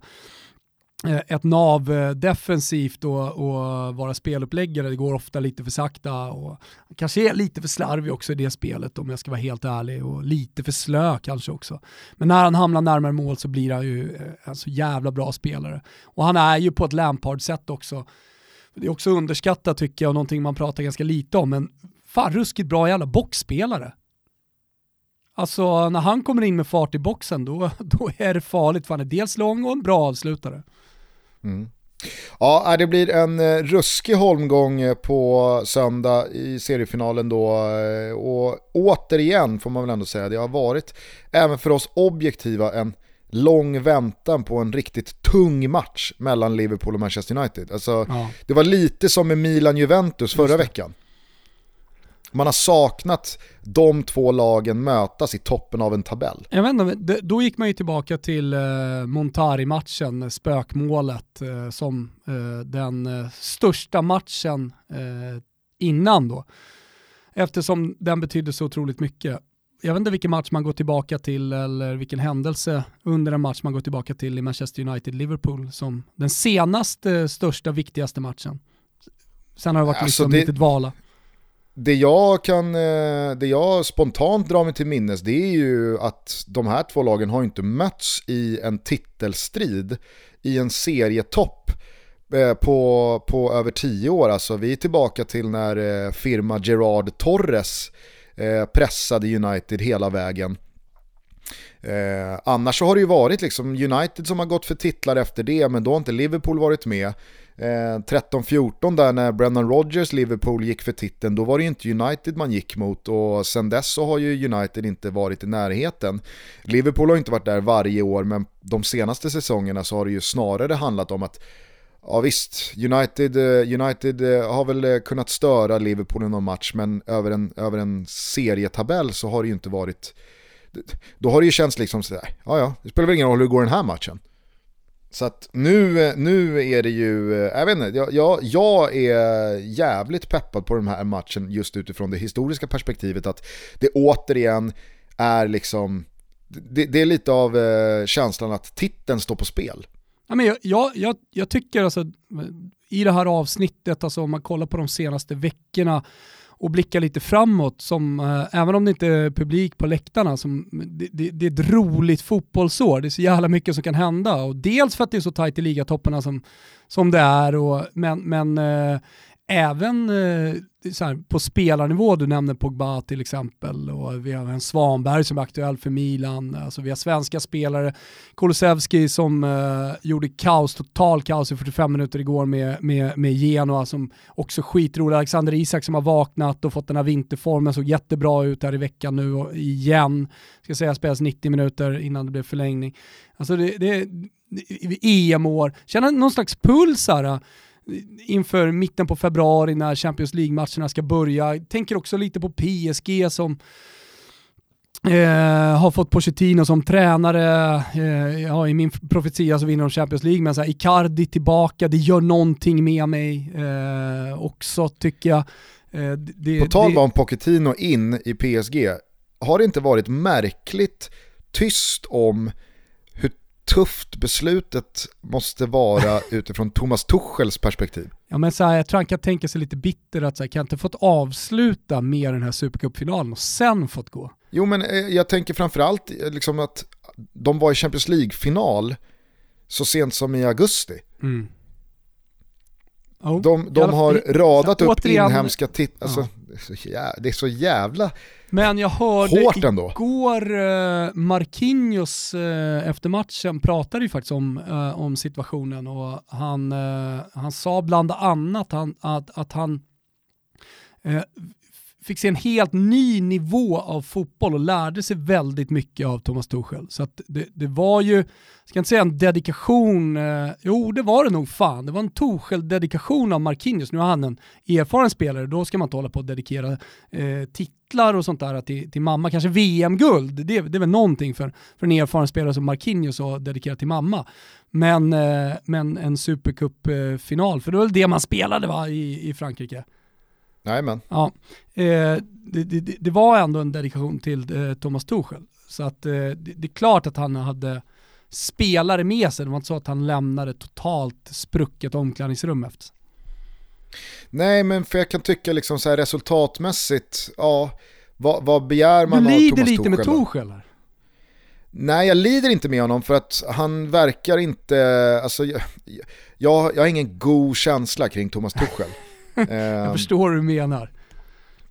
Speaker 2: Eh, ett nav eh, defensivt och, och, vara speluppläggare, det går ofta lite för sakta och kanske är lite för slarvig också i det spelet om jag ska vara helt ärlig och lite för slö kanske också. Men när han hamnar närmare mål så blir han ju eh, en så jävla bra spelare. Och han är ju på ett Lampard-sätt också. Det är också underskattat tycker jag och någonting man pratar ganska lite om, men fan ruskigt bra jävla boxspelare. Alltså när han kommer in med fart i boxen då, då är det farligt för han är dels lång och en bra avslutare.
Speaker 1: Mm. Ja, äh, det blir en eh, ruskig holmgång eh, på söndag i seriefinalen då. Eh, och återigen får man väl ändå säga, det har varit även för oss objektiva en lång väntan på en riktigt tung match mellan Liverpool och Manchester United. Alltså, ja. Det var lite som med Milan-Juventus förra veckan. Man har saknat de två lagen mötas i toppen av en tabell.
Speaker 2: Jag vet inte, då gick man ju tillbaka till eh, Montari-matchen, spökmålet, eh, som eh, den största matchen innan då. Eftersom den betydde så otroligt mycket. Jag vet inte vilken match man går tillbaka till eller vilken händelse under en match man går tillbaka till i Manchester United-Liverpool som den senaste, största, viktigaste matchen. Sen har det varit alltså liksom det, lite dvala
Speaker 1: det jag, kan, eh, det jag spontant drar mig till minnes det är ju att de här två lagen har inte mötts i en titelstrid i en serietopp eh, på, på över tio år. Alltså vi är tillbaka till när eh, firma Gerard Torres pressade United hela vägen. Annars så har det ju varit liksom United som har gått för titlar efter det, men då har inte Liverpool varit med. Eh, 13-14 där när Brendan Rodgers Liverpool gick för titeln, då var det ju inte United man gick mot och sen dess så har ju United inte varit i närheten. Liverpool har inte varit där varje år, men de senaste säsongerna så har det ju snarare handlat om att Ja visst, United, eh, United eh, har väl eh, kunnat störa Liverpool i någon match men över en, över en serietabell så har det ju inte varit då har det ju känts liksom sådär, ja ja, det spelar väl ingen roll hur det går den här matchen. Så att nu, nu är det ju, eh, jag vet inte, jag, jag är jävligt peppad på den här matchen just utifrån det historiska perspektivet att det återigen är liksom, det, det är lite av eh, känslan att titeln står på spel.
Speaker 2: Ja, men jag, jag, jag, jag tycker alltså, i det här avsnittet, alltså om man kollar på de senaste veckorna och blicka lite framåt, som, eh, även om det inte är publik på läktarna, som, det, det, det, är ett roligt fotbollsår. Det är så jävla mycket som kan hända. Och dels för att det är så tajt i ligatopparna som, som det är, och, men, men eh, även eh, här, på spelarnivå, du nämner Pogba till exempel, och vi har en Svanberg som är aktuell för Milan, alltså vi har svenska spelare, Kulusevski som eh, gjorde kaos, total kaos i 45 minuter igår med, med, med Genoa som också skitrolig, Alexander Isak som har vaknat och fått den här vinterformen, såg jättebra ut här i veckan nu och igen, ska säga spelas 90 minuter innan det blev förlängning. Alltså det, det, det EM-år, känna någon slags puls här, eh? Inför mitten på februari när Champions League-matcherna ska börja. Jag tänker också lite på PSG som Eh, har fått Pochettino som tränare, eh, ja, i min profetia så vinner de Champions League, men så här, Icardi tillbaka, det gör någonting med mig eh, också tycker jag. Eh,
Speaker 1: det, På tal om Pochettino in i PSG, har det inte varit märkligt tyst om tufft beslutet måste vara utifrån Thomas Tuchels perspektiv.
Speaker 2: Ja men så här, jag tror han kan tänka sig lite bitter att så här, kan jag inte fått avsluta med den här Supercup-finalen och sen fått gå?
Speaker 1: Jo men eh, jag tänker framförallt eh, liksom att de var i Champions League-final så sent som i augusti. Mm. Oh, de, de har radat upp återigen, inhemska titlar, alltså, ja. Det är så jävla
Speaker 2: men jag hörde Hårt ändå. igår eh, Marquinhos eh, efter matchen pratade ju faktiskt om, eh, om situationen och han, han sa bland annat han, att, att han fick se en helt ny nivå av fotboll och lärde sig väldigt mycket av Thomas Tuchel. Så det, det, var ju, jag ska inte säga en dedikation, eh, jo det var det nog fan, det var en Tuchel-dedikation av Marquinhos. Nu är han en erfaren spelare, då ska man inte hålla på att dedikera eh, titlar och sånt där till, till mamma. Kanske VM-guld, det, det är väl någonting för, för en erfaren spelare som Marquinhos att dedikera till mamma. Men, eh, men en supercup-final, eh, för det var väl det man spelade va, i, i Frankrike.
Speaker 1: Jajamän.
Speaker 2: Ja, eh, det, det, det, var ändå en dedikation till eh, Thomas Tuchel. Så att eh, det, det, är klart att han hade spelare med sig, det var inte så att han lämnade totalt sprucket omklädningsrum efter
Speaker 1: Nej, men för jag kan tycka liksom så här resultatmässigt, ja, vad, vad begär man
Speaker 2: av
Speaker 1: Thomas
Speaker 2: Tuchel? Du lider lite med Tuchel här.
Speaker 1: Nej, jag lider inte med honom för att han verkar inte, alltså jag, jag, jag har ingen god känsla kring Thomas Tuchel.
Speaker 2: jag ehm, förstår hur du menar.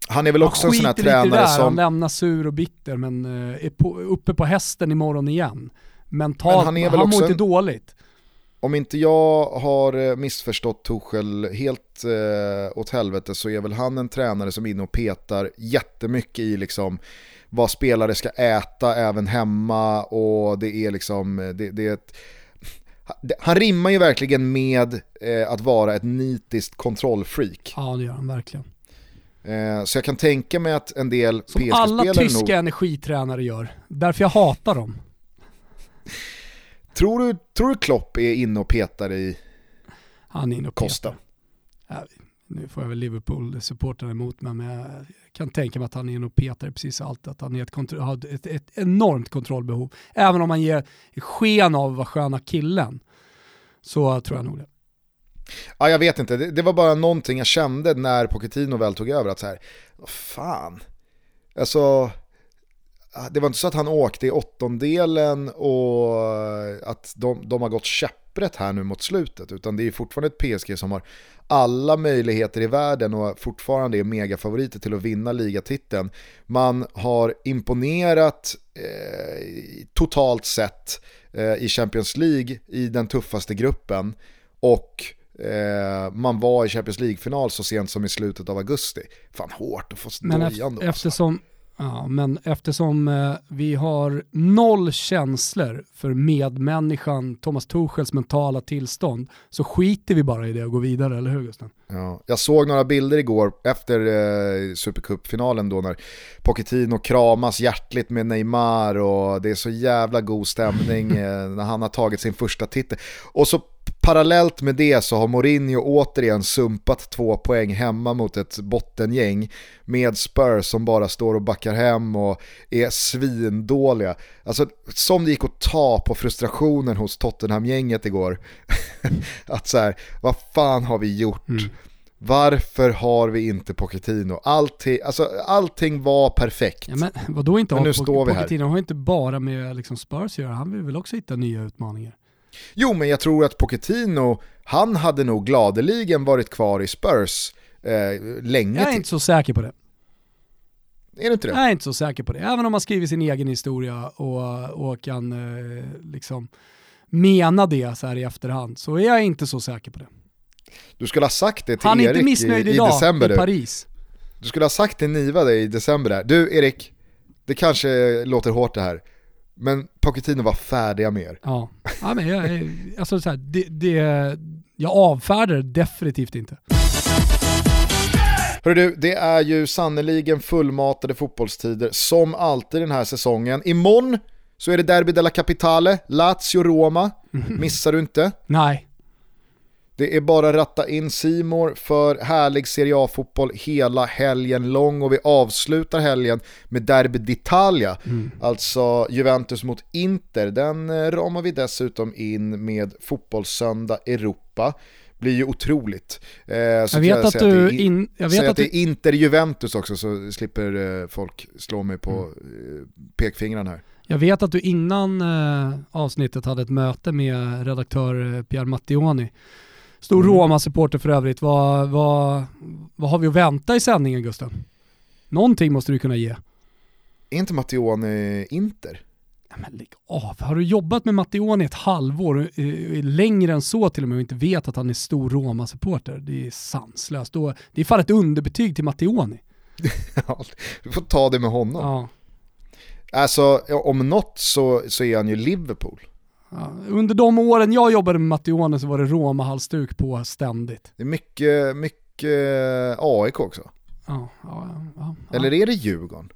Speaker 1: Han är väl också en sån här tränare där. som...
Speaker 2: Han lämnar sur och bitter men eh, är på, uppe på hästen imorgon igen. Mentalt, men han, är väl han mår inte dåligt.
Speaker 1: Om inte jag har eh, missförstått Tuchel helt eh, åt helvete så är väl han en tränare som är inne och petar jättemycket i liksom vad spelare ska äta även hemma och det är liksom, det, det är ett han rimmar ju verkligen med eh, att vara ett nitiskt kontrollfreak.
Speaker 2: Ja det gör han verkligen.
Speaker 1: Eh, så jag kan tänka mig att en del
Speaker 2: PSG-spelare Som alla tyska nog... energitränare gör. Därför jag hatar dem.
Speaker 1: Tror du, tror du Klopp är inne och petar i
Speaker 2: Han är inne och Costa? Ja, nu får jag väl Liverpool-supportrarna emot mig, men jag kan tänka mig att han är en och petar precis allt. Att han är ett, har ett, ett enormt kontrollbehov. Även om han ger sken av att vara sköna killen, så tror jag nog det.
Speaker 1: Ja, jag vet inte, det, det, var bara någonting jag kände när Pochettino väl tog över, att så här, vad fan, alltså, ah, det var inte så att han åkte i åttondelen och att de, de har gått käpp käpprätt här nu mot slutet, utan det är fortfarande ett PSG som har alla möjligheter i världen och fortfarande är megafavoriter till att vinna ligatiteln. Man har imponerat eh, totalt sett eh, i Champions League i den tuffaste gruppen och eh, man var i Champions League-final så sent som i slutet av augusti. Fan hårt att få dojan då.
Speaker 2: Men alltså. Ja, men eftersom eh, vi har noll känslor för medmänniskan Thomas Tuchels mentala tillstånd så skiter vi bara i det och går vidare, eller hur Gusten?
Speaker 1: Ja, jag såg några bilder igår efter eh, Supercup-finalen då när Pochettino kramas hjärtligt med Neymar och det är så jävla god stämning eh, när han har tagit sin första titel. Och så parallellt med det så har Mourinho återigen sumpat två poäng hemma mot ett bottengäng med Spurs som bara står och backar hem och är svindåliga. Alltså som det gick att ta på frustrationen hos Tottenham-gänget igår. att så här, vad fan har vi gjort? Mm. Varför har vi inte Pochettino? Allting, alltså, allting var perfekt.
Speaker 2: Ja, men vadå inte men nu står vi här. Pochettino har inte bara med liksom Spurs att göra, han vill väl också hitta nya utmaningar.
Speaker 1: Jo, men jag tror att Pochettino, han hade nog gladeligen varit kvar i Spurs eh, länge
Speaker 2: Jag är inte så säker på det.
Speaker 1: Är du inte det?
Speaker 2: Jag är inte så säker på det. Även om man skriver sin egen historia och, och kan eh, liksom mena det så här i efterhand så är jag inte så säker på det.
Speaker 1: Du skulle ha sagt det till Han Erik i, i, i december.
Speaker 2: i Paris.
Speaker 1: Du skulle ha sagt till Niva det i december där. Du Erik, det kanske låter hårt det här. Men Pochettino var färdiga med er.
Speaker 2: Ja, ja men jag, alltså så här, det, det, jag avfärdar det definitivt inte.
Speaker 1: Hörru du, det är ju sannoliken fullmatade fotbollstider som alltid den här säsongen. Imorgon så är det Derby della Capitale, Lazio-Roma. Missar du inte?
Speaker 2: Nej.
Speaker 1: Det är bara att ratta in Simor för härlig Serie A-fotboll hela helgen lång och vi avslutar helgen med Derby d'Italia, mm. alltså Juventus mot Inter. Den eh, ramar vi dessutom in med Fotbollssöndag Europa blir ju otroligt.
Speaker 2: Eh, jag vet att du...
Speaker 1: Att
Speaker 2: in,
Speaker 1: jag vet att, det är Inter-Juventus också så slipper eh, folk slå mig på mm. eh, pekfingrarna här.
Speaker 2: Jag vet att du innan eh, avsnittet hade ett möte med redaktör Pierre Mattioni Stor mm. Roma-supporter för övrigt. Vad, vad, vad har vi att vänta i sändningen Gusten? Någonting måste du kunna ge.
Speaker 1: Är inte Mattione Inter?
Speaker 2: Ja, men lägg av. Har du jobbat med Mattione ett halvår, längre än så till och med, och inte vet att han är stor Roma-supporter? Det är sanslöst. Det är fan ett underbetyg till Mattione.
Speaker 1: du får ta det med honom. Ja. Alltså, om något så, så är han ju Liverpool.
Speaker 2: Ja, under de åren jag jobbade med Mattione så var det Roma-halsduk på ständigt.
Speaker 1: Det är mycket, mycket AIK också.
Speaker 2: Ja, ja,
Speaker 1: Eller är det Djurgården?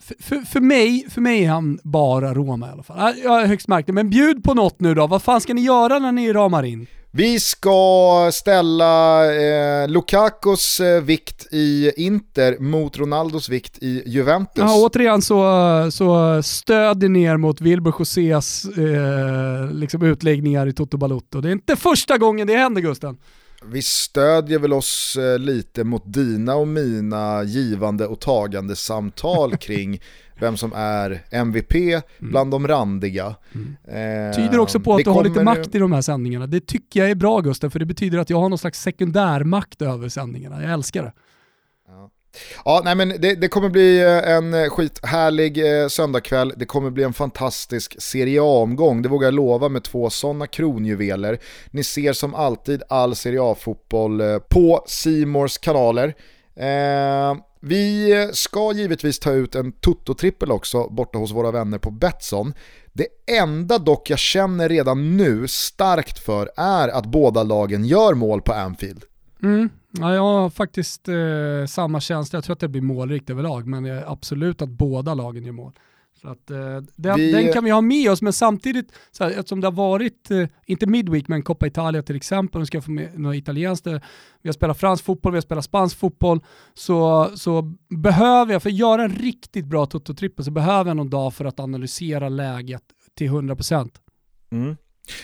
Speaker 2: För, för, för, mig, för mig är han bara Roma i alla fall. Jag är högst märkt men bjud på något nu då. Vad fan ska ni göra när ni ramar in?
Speaker 1: Vi ska ställa eh, Lukakos eh, vikt i Inter mot Ronaldos vikt i Juventus.
Speaker 2: Ja, återigen så, så stödjer ner mot Wilbur Josés eh, liksom utläggningar i Toto Balotto. Det är inte första gången det händer Gusten.
Speaker 1: Vi stödjer väl oss eh, lite mot dina och mina givande och tagande samtal kring vem som är MVP mm. bland de randiga. Mm.
Speaker 2: Eh, tyder också på att du har lite makt i de här sändningarna. Det tycker jag är bra Gustav, för det betyder att jag har någon slags sekundärmakt över sändningarna. Jag älskar det.
Speaker 1: Ja. Ja, nej men det, det, kommer bli eh, en skithärlig eh, söndagkväll. Det kommer bli en fantastisk Serie A-omgång. Det vågar jag lova med två sådana kronjuveler. Ni ser som alltid all Serie A-fotboll eh, på Simors kanaler. Eh, vi ska givetvis ta ut en Toto-trippel också borta hos våra vänner på Betsson. Det enda dock jag känner redan nu starkt för är att båda lagen gör mål på Anfield.
Speaker 2: Mm. Ja, jag har faktiskt eh, samma känsla, jag tror att det blir målrikt överlag, men absolut att båda lagen gör mål. Så att, eh, den, vi... den, kan vi ha med oss, men samtidigt, så här, eftersom det har varit, eh, inte Midweek, men Coppa Italia till exempel, nu ska jag få med några italienskt, vi har spelat fransk fotboll, vi har spelat spansk fotboll, så, så behöver jag, för att göra en riktigt bra toto-trippel, så behöver jag någon dag för att analysera läget till 100%.
Speaker 1: Mm.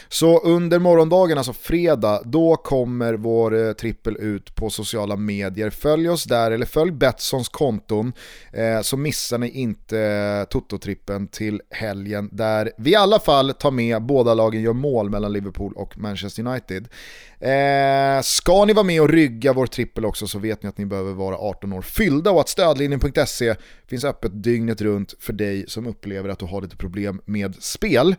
Speaker 1: Så under morgondagen, alltså fredag, då kommer vår eh, trippel ut på sociala medier. Följ oss där, eller följ Betssons konton, eh, så missar ni inte eh, Toto-trippen till helgen, där vi i alla fall tar med båda lagen gör mål mellan Liverpool och Manchester United. Eh, ska ni vara med och rygga vår trippel också så vet ni att ni behöver vara 18 år fyllda och att stödlinjen.se finns öppet dygnet runt för dig som upplever att du har lite problem med spel.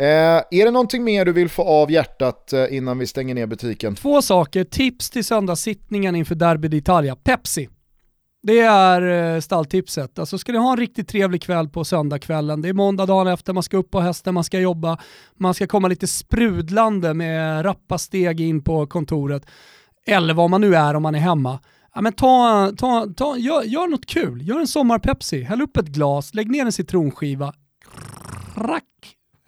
Speaker 1: Eh, är det någonting mer du vill få av hjärtat eh, innan vi stänger ner butiken?
Speaker 2: Två saker, tips till söndagssittningen inför Derby d'Italia. Pepsi. Det är eh, stalltipset. Alltså ska ni ha en riktigt trevlig kväll på söndagskvällen, det är måndag dagen efter, man ska upp på hästen, man ska jobba, man ska komma lite sprudlande med rappa steg in på kontoret, eller vad man nu är om man är hemma. Ja, men ta, ta, ta, gör, gör något kul, gör en sommar-Pepsi, häll upp ett glas, lägg ner en citronskiva, rack,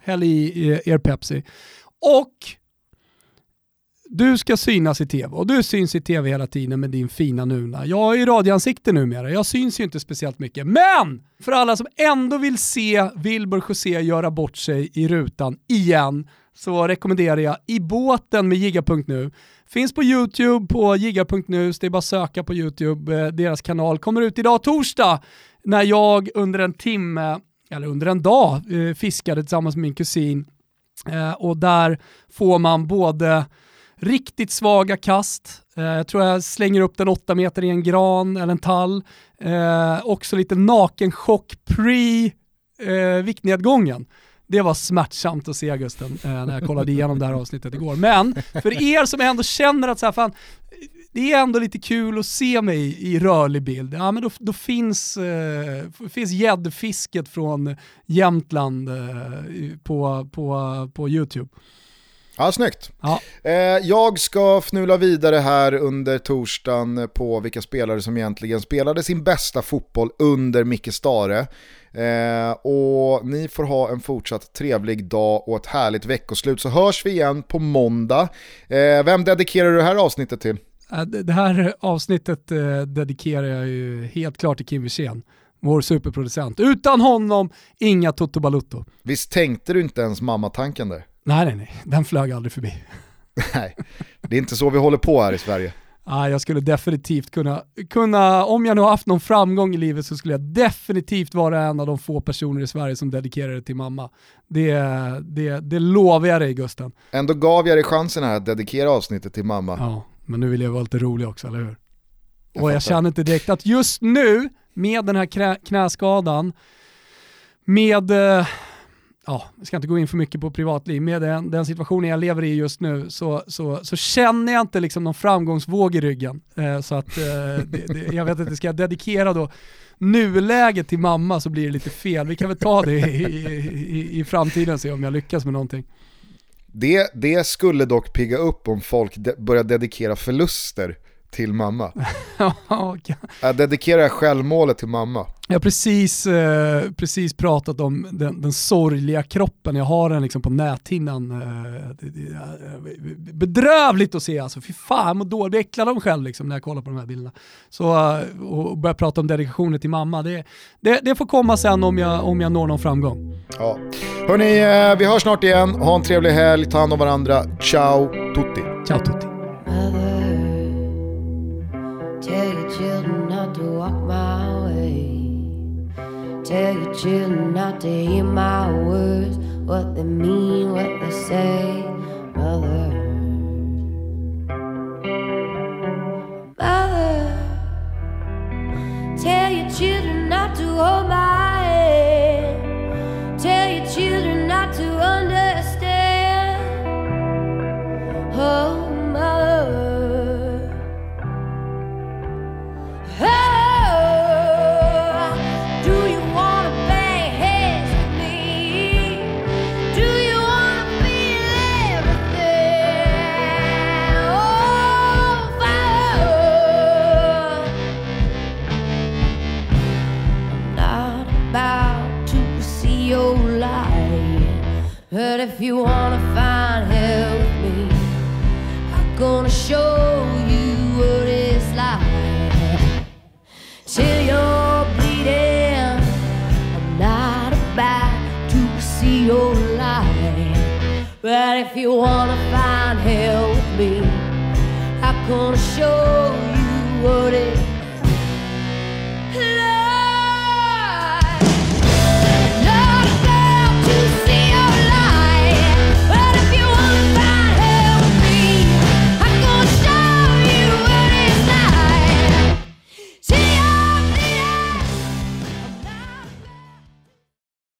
Speaker 2: häll i er Pepsi. Och du ska synas i tv och du syns i tv hela tiden med din fina nuna. Jag är ju radioansikte numera, jag syns ju inte speciellt mycket. Men! För alla som ändå vill se Wilbur José göra bort sig i rutan igen så rekommenderar jag I båten med Giga.nu. Finns på YouTube på Giga.nu, det är bara att söka på YouTube. Eh, deras kanal kommer ut idag torsdag när jag under en timme, eller under en dag, eh, fiskade tillsammans med min kusin. Eh, och där får man både Riktigt svaga kast. Eh, jag tror jag slänger upp den åtta meter i en gran eller en tall. Eh, också lite nakenchock pre eh, viktnedgången. Det var smärtsamt att se Gusten eh, när jag kollade igenom det här avsnittet igår. Men för er som ändå känner att så här, fan, det är ändå lite kul att se mig i rörlig bild. Ja, men då, då finns, eh, finns gäddfisket från Jämtland eh, på, på, på YouTube.
Speaker 1: Ja, snyggt. Ja. Eh, jag ska fnula vidare här under torsdagen på vilka spelare som egentligen spelade sin bästa fotboll under Micke Stare. Eh, och ni får ha en fortsatt trevlig dag och ett härligt veckoslut så hörs vi igen på måndag. Eh, vem dedikerar du det här avsnittet till?
Speaker 2: Det här avsnittet dedikerar jag ju helt klart till Kim Wirsén vår superproducent. Utan honom, inga Toto Balutto.
Speaker 1: Visst tänkte du inte ens mammatanken där?
Speaker 2: Nej, nej, nej. Den flög aldrig förbi.
Speaker 1: Nej, det är inte så vi håller på här i Sverige.
Speaker 2: Ja, jag skulle definitivt kunna, kunna, om jag nu har haft någon framgång i livet så skulle jag definitivt vara en av de få personer i Sverige som dedikerar det till mamma. Det, det, det lovar jag dig Gusten.
Speaker 1: Ändå gav jag dig chansen här att dedikera avsnittet till mamma.
Speaker 2: Ja, men nu vill jag vara lite rolig också, eller hur? Jag och jag känner inte direkt att just nu, med den här knäskadan, med eh, ja, jag ska inte gå in för mycket på privatliv, med den, den situationen jag lever i just nu så, så, så känner jag inte liksom någon framgångsvåg i ryggen. Eh, så att, eh, det, det, jag vet inte, ska jag dedikera då nuläget till mamma så blir det lite fel. Vi kan väl ta det i, i, i framtiden och se om jag lyckas med någonting.
Speaker 1: Det, det skulle dock pigga upp om folk de, börjar dedikera förluster till mamma. jag dedikerar självmålet till mamma.
Speaker 2: Jag har precis, eh, precis pratat om den, den sorgliga kroppen, jag har den liksom på näthinnan. Eh, det, det, bedrövligt att se alltså, fy fan jag mår dåligt, jag blir äcklad av mig själv liksom, när jag kollar på de här bilderna. Så, eh, och börja prata om dedikationer till mamma, det, det, det, får komma sen om jag, om jag når någon framgång.
Speaker 1: Ja. Hörni, eh, vi hörs snart igen, ha en trevlig helg, ta hand om varandra, ciao tutti.
Speaker 2: Ciao tutti.
Speaker 3: Tell your children not to hear my words, what they mean, what they say, mother. Mother, tell your children not to hold my you wanna find hell with me, I'm gonna show you what it's like. Till you're bleeding, I'm not about to see your light. But if you wanna find hell with me, I'm gonna show you what it's